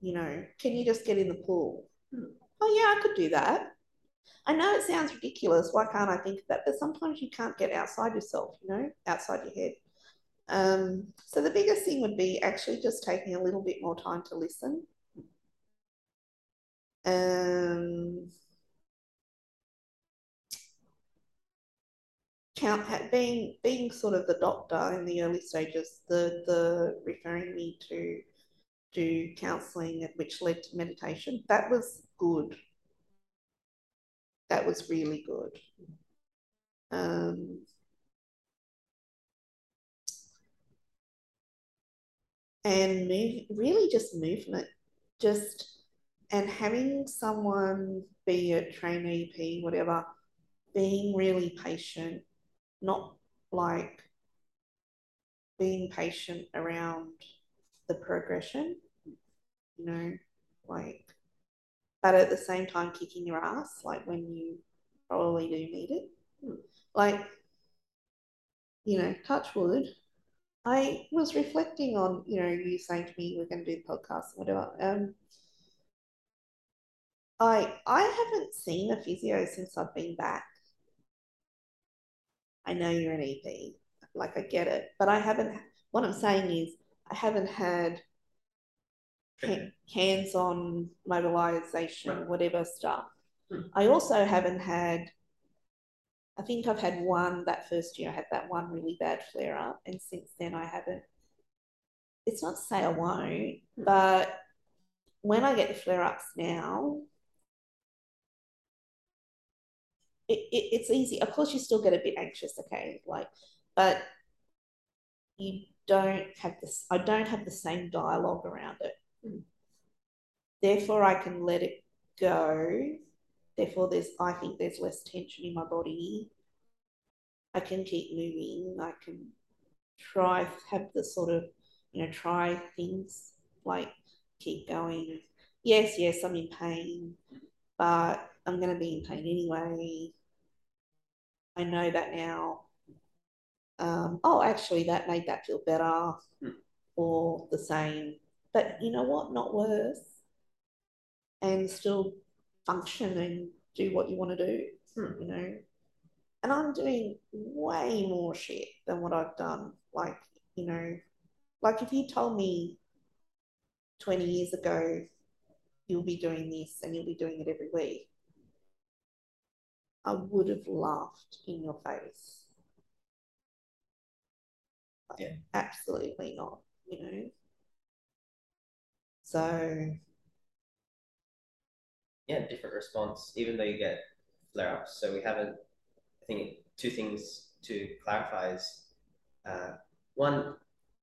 You know, can you just get in the pool? Oh yeah, I could do that. I know it sounds ridiculous. Why can't I think of that? But sometimes you can't get outside yourself, you know, outside your head. Um, so the biggest thing would be actually just taking a little bit more time to listen. Um, count being being sort of the doctor in the early stages, the the referring me to do counselling, which led to meditation. That was good. That was really good. Um, and move, really just movement, just and having someone be a trainee P, whatever, being really patient, not like being patient around the progression, you know, like, but at the same time kicking your ass, like when you probably do need it. Like, you know, touch wood. I was reflecting on, you know, you saying to me we're going to do the podcast, whatever. Um, I I haven't seen a physio since I've been back. I know you're an EP, like I get it, but I haven't. What I'm saying is, I haven't had ha- hands-on mobilization, Right. whatever stuff. Hmm. I also haven't had. I think I've had one that first year. I had that one really bad flare up, and since then I haven't. It's not to say I won't, Hmm. but when I get the flare ups now, it, it, it's easy. Of course, you still get a bit anxious, okay, like, but you don't have this. I don't have the same dialogue around it. Therefore, I can let it go. Therefore, there's. I think there's less tension in my body. I can keep moving. I can try have the sort of you know try things like keep going. Yes, yes, I'm in pain, but I'm going to be in pain anyway. I know that now. Um, oh, actually, that made that feel better Hmm. or the same. But you know what? Not worse. And still function and do what you want to do, Hmm. you know. And I'm doing way more shit than what I've done. Like, you know, like if you told me 20 years ago, you'll be doing this and you'll be doing it every week, I would have laughed in your face. Yeah. Absolutely not, you know. So, yeah, different response, even though you get flare ups. So we haven't, I think, two things to clarify is uh, one,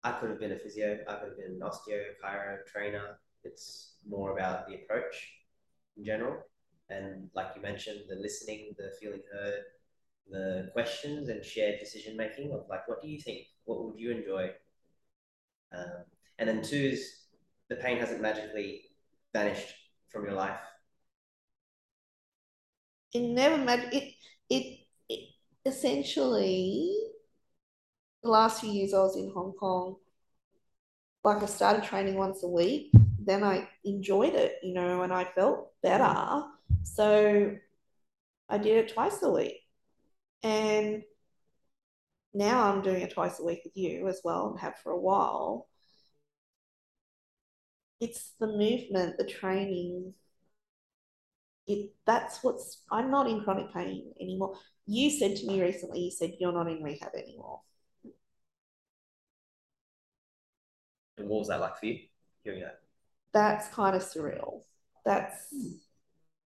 I could have been a physio, I could have been an osteo, chiro, trainer. It's more about the approach in general. And like you mentioned, the listening, the feeling heard, the questions and shared decision making of like, what do you think? What would you enjoy? Um, and then two is the pain hasn't magically vanished from your life. it never mattered. It, it, it essentially, the last few years I was in Hong Kong, like I started training once a week, then I enjoyed it, you know, and I felt better. So I did it twice a week. And now I'm doing it twice a week with you as well and have for a while. It's the movement, the training. It that's what's I'm not in chronic pain anymore. You said to me recently, you said you're not in rehab anymore. And what was that like for you? Hearing that. That's kind of surreal. That's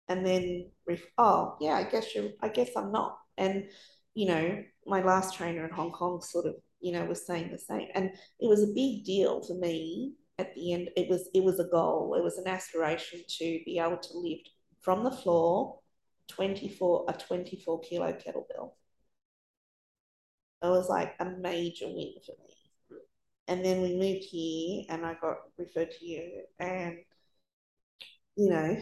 and then oh yeah, I guess you I guess I'm not. And you know, my last trainer in Hong Kong sort of, you know, was saying the same. And it was a big deal for me at the end. It was it was a goal, it was an aspiration to be able to lift from the floor 24 a 24 kilo kettlebell. It was like a major win for me. And then we moved here and I got referred to you and you know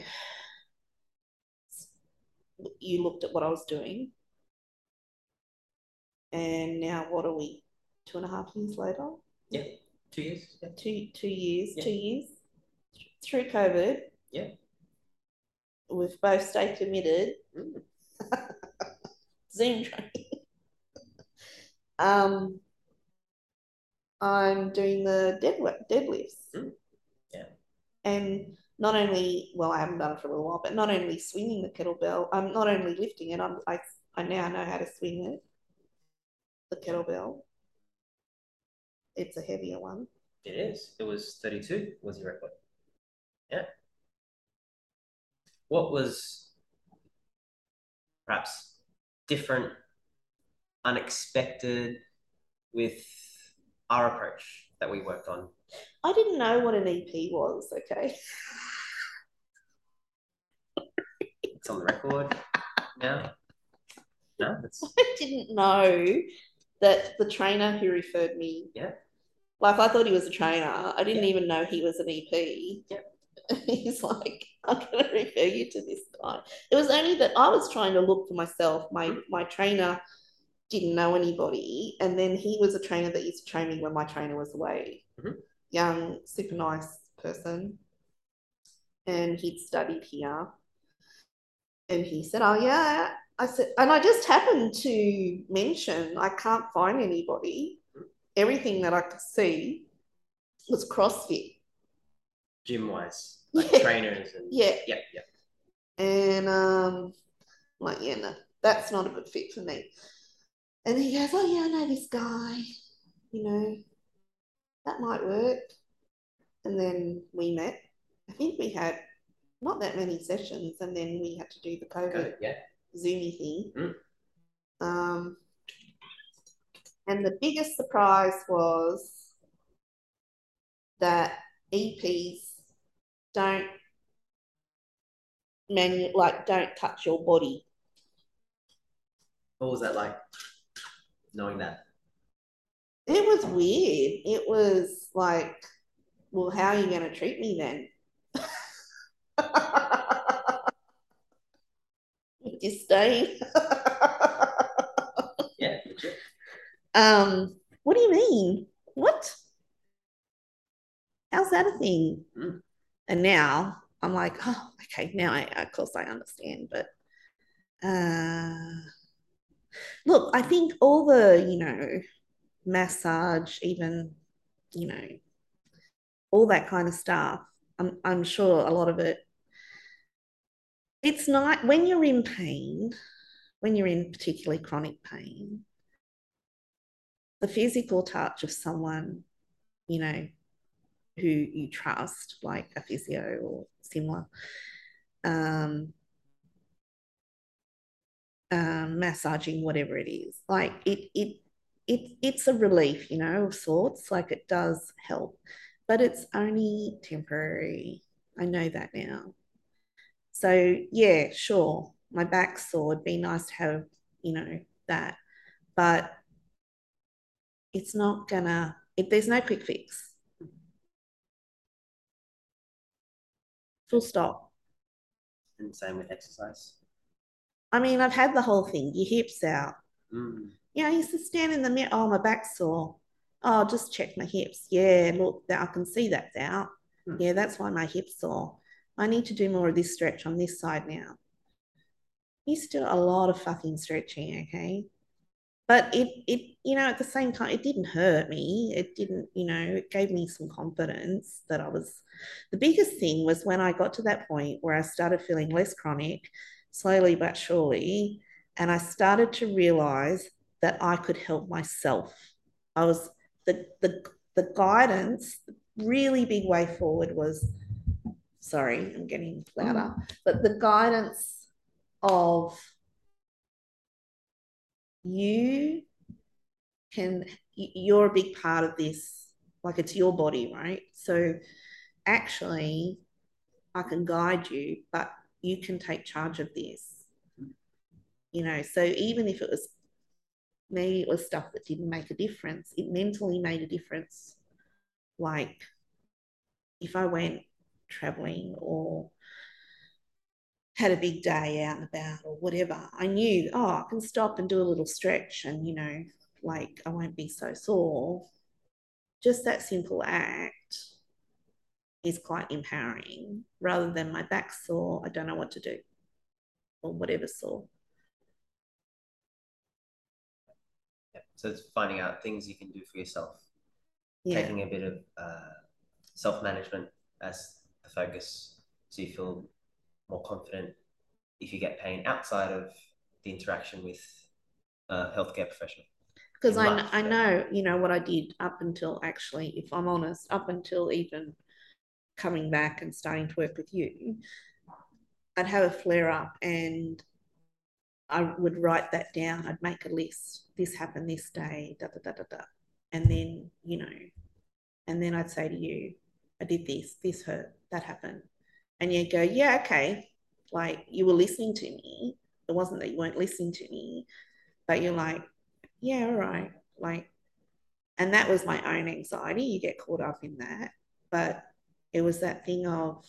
you looked at what I was doing and now what are we? Two and a half years later? Yeah. Two years. Yeah. Two two years, Yeah. two years through COVID. Yeah. We've both stayed committed. Mm. Zoom training. um I'm doing the deadlift deadlifts. Mm. Yeah. And not only well, I haven't done it for a little while, but not only swinging the kettlebell, I'm not only lifting it, I'm I I now know how to swing it. The kettlebell. It's a heavier one. It is. It was 32 was your record. Yeah. What was perhaps different, unexpected with our approach that we worked on? I didn't know what an EP was, okay? It's on the record now. No, it's I didn't know that the trainer who referred me, Yeah. like I thought he was a trainer. I didn't Yeah. even know he was an EP. Yeah. He's like, I'm gonna refer you to this guy. It was only that I was trying to look for myself. My my trainer didn't know anybody, and then he was a trainer that used to train me when my trainer was away. Mhm. Young, super nice person, and he'd studied here. And he said, "Oh yeah." I said, and I just happened to mention I can't find anybody. Everything that I could see was CrossFit. gym wise, like Yeah. trainers and Yeah. yeah, yeah. And um, I'm like, yeah, no, that's not a good fit for me. And he goes, oh yeah, I know this guy. You know, that might work. And then we met. I think we had not that many sessions, and then we had to do the COVID Good. Yeah. Zoomy thing. Mm. Um, and the biggest surprise was that EPs don't manu like don't touch your body. What was that like? Knowing that. It was weird. It was like, well, how are you going to treat me then? With disdain. Yeah. Um, what do you mean? What? How's that a thing? Mm. And now I'm like, oh, okay, now I of course I understand, but Uh, look, I think all the, you know, massage, even, you know, all that kind of stuff, I'm, I'm sure a lot of it, it's not, when you're in pain, when you're in particularly chronic pain, the physical touch of someone, you know, who you trust, like a physio or similar, um, um, massaging, whatever it is. Like it, it, it, it's a relief, you know, of sorts. Like it does help, but it's only temporary. I know that now. So yeah, sure, my back sore. It'd be nice to have, you know, that, but it's not gonna. If there's no quick fix. Full stop. And same with exercise. I mean, I've had the whole thing, your hips out. Mm. Yeah, I used to stand in the mirror. Oh, my back's sore. Oh, I'll just check my hips. Yeah, look, I can see that's out. Hmm. Yeah, that's why my hips sore. I need to do more of this stretch on this side now. Used still a lot of fucking stretching, okay? But it, it, you know, at the same time, it didn't hurt me. It didn't, you know, it gave me some confidence that I was. The biggest thing was when I got to that point where I started feeling less chronic, slowly but surely, and I started to realize that I could help myself. I was the the the guidance, really big way forward was sorry, I'm getting louder, mm-hmm. but the guidance of you can you're a big part of this like it's your body right? So actually i can guide you but you can take charge of this. You know so even if it was maybe it was stuff that didn't make a difference it mentally made a difference. Like if i went traveling or had a big day out and about or whatever, I knew, oh, I can stop and do a little stretch and, you know, like I won't be so sore. Just that simple act is quite empowering rather than my back sore, I don't know what to do or whatever sore. So it's finding out things you can do for yourself, Yeah. taking a bit of uh, self management as focus so you feel more confident if you get pain outside of the interaction with a healthcare professional. Because I, life, I yeah. know, you know, what I did up until actually, if I'm honest, up until even coming back and starting to work with you, I'd have a flare up and I would write that down. I'd make a list. This happened this day, da da da da da. And then, you know, and then I'd say to you, I did this, this hurt, that happened. And you go, yeah, okay. Like you were listening to me. It wasn't that you weren't listening to me, but you're like, yeah, all right. Like, and that was my own anxiety. You get caught up in that. But it was that thing of,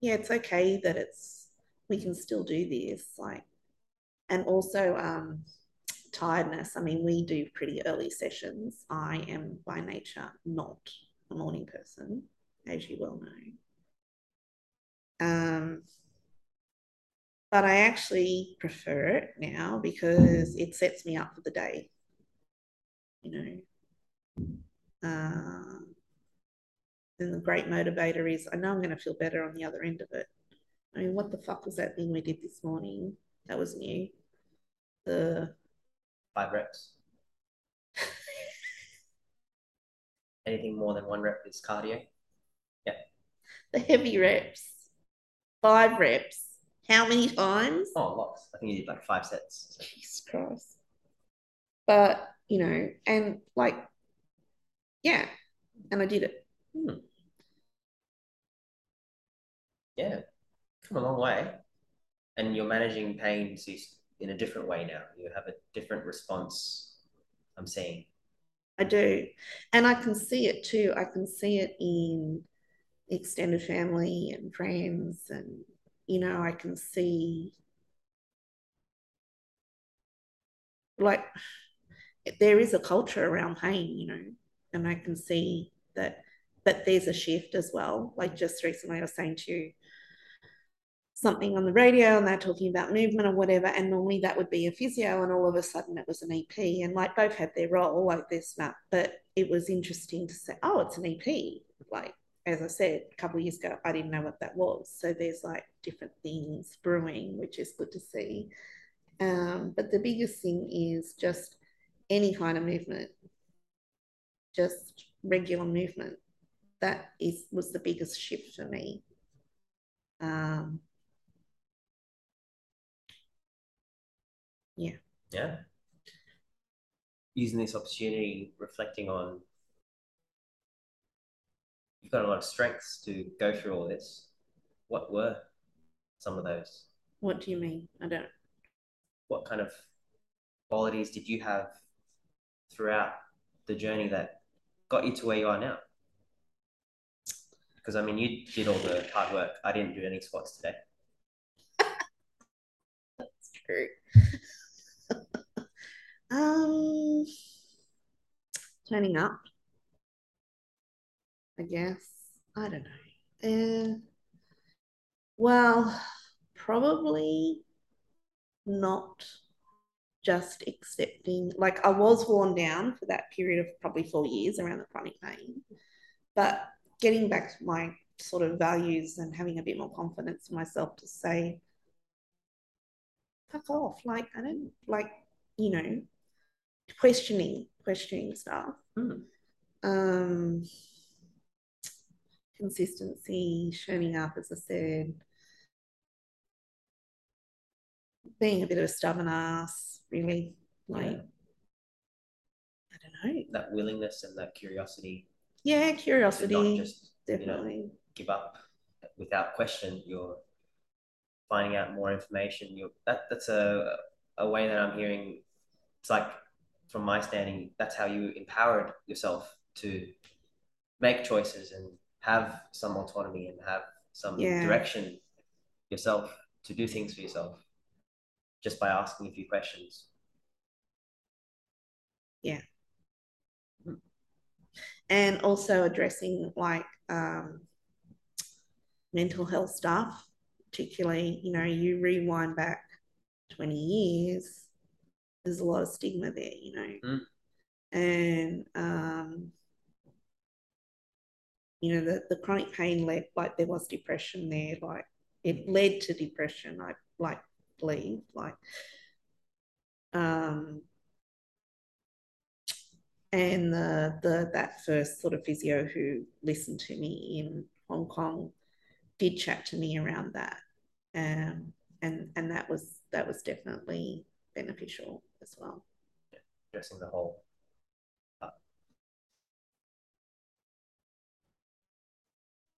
yeah, it's okay that it's, we can still do this. Like, and also um, tiredness. I mean, we do pretty early sessions. I am by nature not a morning person, as you well know. Um, but I actually prefer it now because it sets me up for the day. You know, um, and the great motivator is I know I'm going to feel better on the other end of it. I mean, what the fuck was that thing we did this morning? That was new. The Five reps. Anything more than one rep is cardio. The heavy reps, five reps. How many times? Oh, lots. I think you did like five sets. So Jesus Christ. But, you know, and like, yeah, and I did it. Hmm. Yeah, come a long way. And you're managing pain so you s- in a different way now. You have a different response. I'm seeing. I do. And I can see it too. I can see it in extended family and friends. And, you know, I can see like there is a culture around pain, you know, and I can see that, but there's a shift as well. Like just recently, I was saying to you, something on the radio and they're talking about movement or whatever. And normally that would be a physio, and all of a sudden it was an EP. And like both had their role, like this, map but it was interesting to say, oh, it's an EP. Like, as I said, a couple of years ago, I didn't know what that was. So there's like different things brewing, which is good to see. Um, but the biggest thing is just any kind of movement, just regular movement. That is was the biggest shift for me. Um, yeah. Yeah. Using this opportunity, reflecting on you've got a lot of strengths to go through all this. What were some of those? What do you mean? I don't. What kind of qualities did you have throughout the journey that got you to where you are now? Because I mean, you did all the hard work. I didn't do any squats today. That's true. um, turning up. I guess. I don't know. Uh, well, probably not just accepting, like I was worn down for that period of probably four years around the chronic pain, but getting back to my sort of values and having a bit more confidence in myself to say, fuck off. Like, I don't like, you know, questioning, questioning stuff. Mm. Um, consistency, showing up, as I said, being a bit of a stubborn ass, really. Like, yeah. I don't know. That willingness and that curiosity. Yeah, curiosity. not just, definitely. You know, give up without question. You're finding out more information. You're that that's a a way that I'm hearing. It's like from my standing, that's how you empowered yourself to make choices and have some autonomy and have some yeah. direction yourself to do things for yourself just by asking a few questions. Yeah. And also addressing like um, mental health stuff, particularly, you know, you rewind back 20 years, there's a lot of stigma there, you know. Mm. And, um, you know, the, the chronic pain led, like, there was depression there, like, it led to depression, I like believe, like, um, and the the that first sort of physio who listened to me in Hong Kong did chat to me around that, um, and and that was that was definitely beneficial as well. Addressing the whole.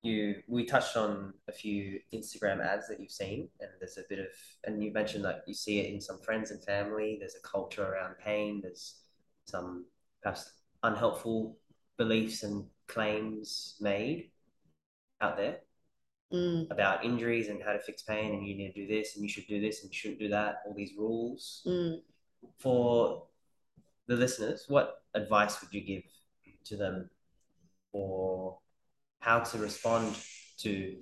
You we touched on a few Instagram ads that you've seen, and there's a bit of, and you mentioned that you see it in some friends and family. There's a culture around pain. There's some perhaps unhelpful beliefs and claims made out there mm. about injuries and how to fix pain and you need to do this and you should do this and you shouldn't do that all these rules mm. for the listeners what advice would you give to them for how to respond to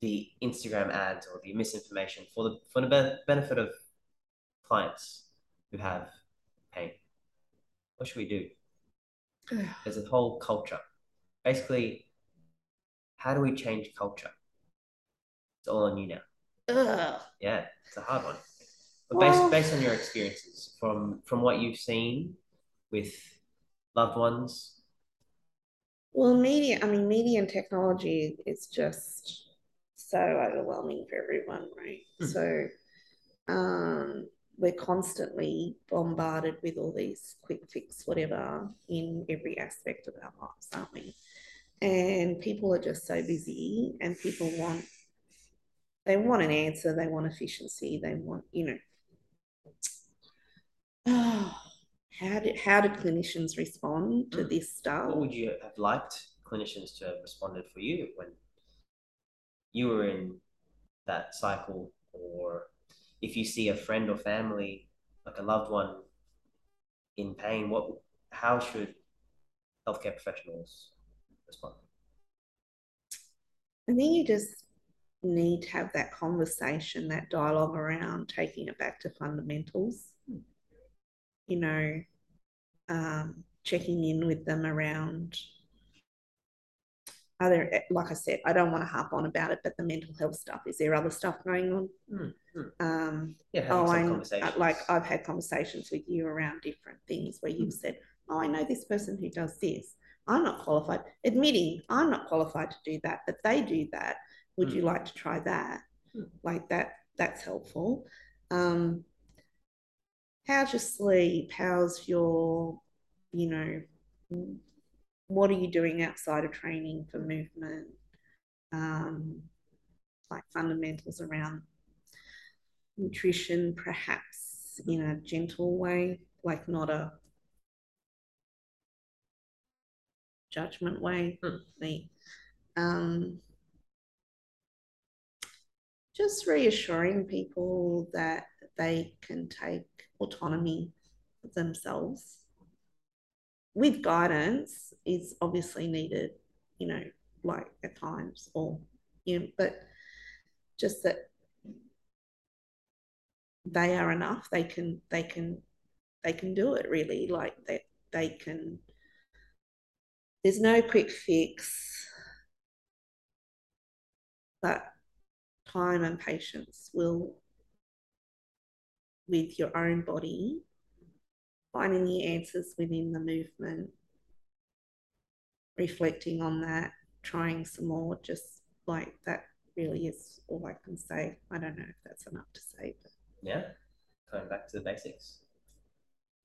the Instagram ads or the misinformation for the for the benefit of clients who have pain what should we do? There's a whole culture. Basically, how do we change culture? It's all on you now. Ugh. Yeah, it's a hard one. But based, based on your experiences, from from what you've seen with loved ones. Well, media. I mean, media and technology is just so overwhelming for everyone, right? Mm. So, um, we're constantly bombarded with all these quick fix, whatever, in every aspect of our lives, aren't we? And people are just so busy, and people want they want an answer, they want efficiency, they want, you know. Oh, how did how did clinicians respond to mm. this stuff? What would you have liked clinicians to have responded for you when you were in that cycle or if you see a friend or family, like a loved one, in pain, what how should healthcare professionals respond? I think you just need to have that conversation, that dialogue around taking it back to fundamentals. You know, um, checking in with them around other, like I said, I don't want to harp on about it, but the mental health stuff. Is there other stuff going on? Mm-hmm. Um, Yeah, oh, some I like I've had conversations with you around different things where you've said, "Oh, I know this person who does this. I'm not qualified." Admitting I'm not qualified to do that, but they do that. Would Mm. you like to try that? Mm. Like that. That's helpful. Um, how's your sleep? How's your, you know, what are you doing outside of training for movement? Um, like fundamentals around nutrition, perhaps in a gentle way, like not a judgment way. The, um, just reassuring people that they can take autonomy themselves with guidance is obviously needed, you know, like at times or you know, but just that they are enough. They can they can they can do it really. Like that they, they can there's no quick fix, but time and patience will with your own body finding the answers within the movement, reflecting on that, trying some more, just like that really is all I can say. I don't know if that's enough to say, but Yeah, coming back to the basics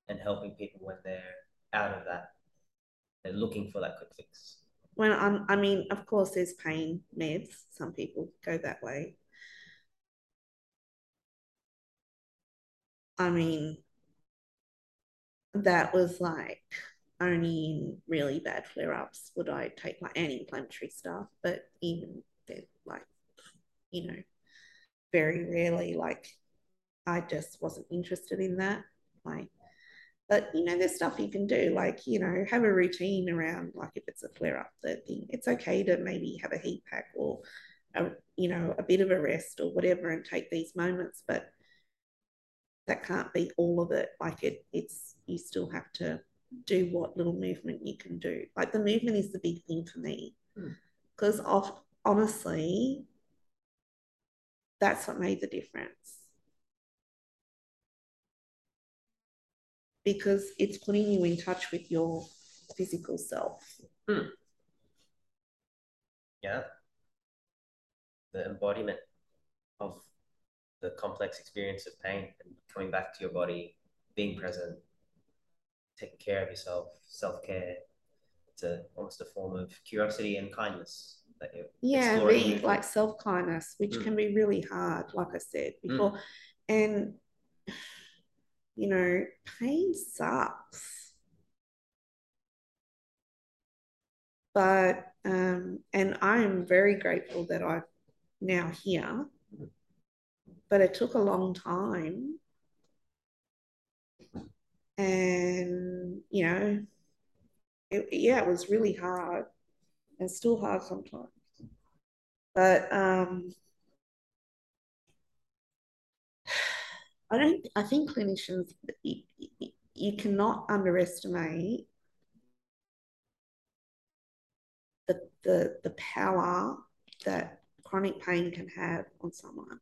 and helping people when they're out of that. They're looking for that quick fix. Well, I'm, I mean, of course, there's pain meds. Some people go that way. I mean, that was like only in really bad flare ups would I take my anti inflammatory stuff, but even then, like, you know, very rarely, like, I just wasn't interested in that. Like, but you know, there's stuff you can do, like, you know, have a routine around, like, if it's a flare up, thing, it's okay to maybe have a heat pack or, a, you know, a bit of a rest or whatever and take these moments, but that can't be all of it. Like, it, it's, you still have to do what little movement you can do. Like, the movement is the big thing for me hmm. because, of honestly, that's what made the difference. Because it's putting you in touch with your physical self. Hmm. Yeah. The embodiment of the complex experience of pain and coming back to your body, being present, taking care of yourself, self care. It's a, almost a form of curiosity and kindness that you're Yeah, like self kindness, which Mm. can be really hard, like I said before. And, you know, pain sucks. But, um, and I am very grateful that I'm now here. But it took a long time. And, you know, it, yeah, it was really hard and still hard sometimes. But um, I don't. I think clinicians, you, you, cannot underestimate the the the power that chronic pain can have on someone.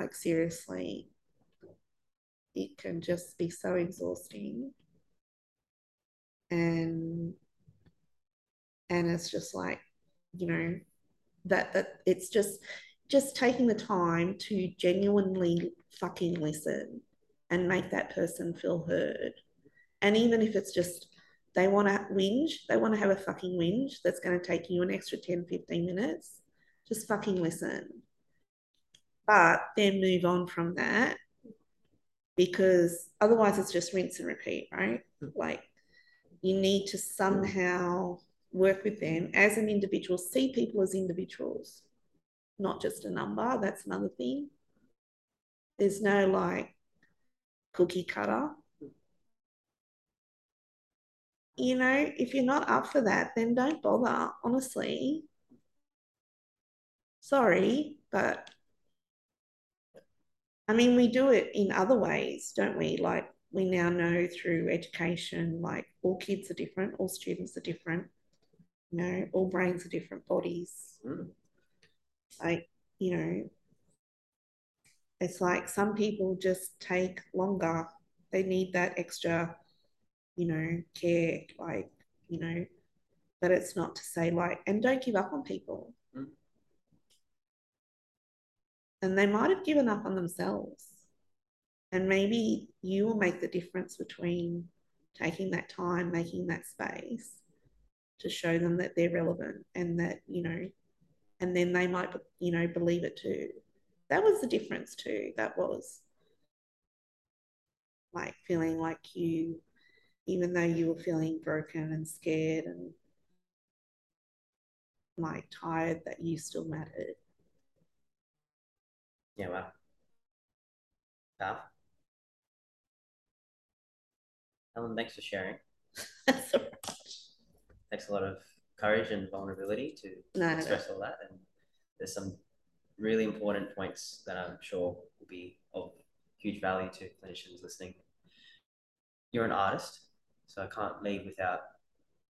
Like seriously, it can just be so exhausting. And and it's just like, you know, that that it's just just taking the time to genuinely fucking listen and make that person feel heard. And even if it's just they want to whinge, they want to have a fucking whinge that's going to take you an extra 10, 15 minutes, just fucking listen. But then move on from that because otherwise it's just rinse and repeat, right? Mm. Like you need to somehow work with them as an individual, see people as individuals, not just a number. That's another thing. There's no like cookie cutter. You know, if you're not up for that, then don't bother, honestly. sorry, but I mean, we do it in other ways, don't we? Like we now know through education, like all kids are different, all students are different, you know, all brains are different bodies. Mm. Like, you know, it's like some people just take longer. They need that extra, you know, care, like, you know, but it's not to say like, and don't give up on people. Mm. And they might have given up on themselves. And maybe you will make the difference between taking that time, making that space to show them that they're relevant and that, you know, and then they might, you know, believe it too. That was the difference too. That was like feeling like you, even though you were feeling broken and scared and like tired, that you still mattered. Yeah, wow. Wow. Helen, thanks for sharing. That's all right. Takes a lot of courage and vulnerability to No, express all that. And there's some really important points that I'm sure will be of huge value to clinicians listening. You're an artist, so I can't leave without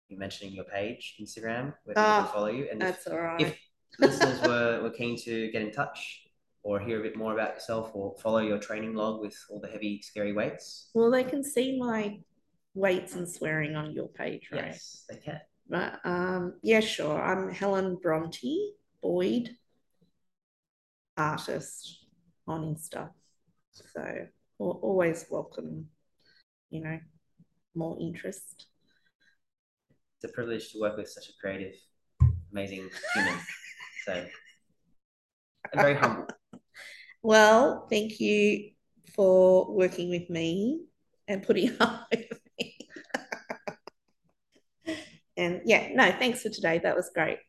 you mentioning your page, Instagram, where people Ah, can follow you. And if, That's all right. if listeners were, were keen to get in touch or hear a bit more about yourself or follow your training log with all the heavy, scary weights, well, they can see my weights and swearing on your page, right? yes, they can. But um, yeah, sure. I'm Helen Bronte Boyd, artist on Insta. So always welcome, you know, more interest. It's a privilege to work with such a creative, amazing human. So, and very humble. Well, thank you for working with me and putting up with me. and yeah, no, thanks for today. That was great.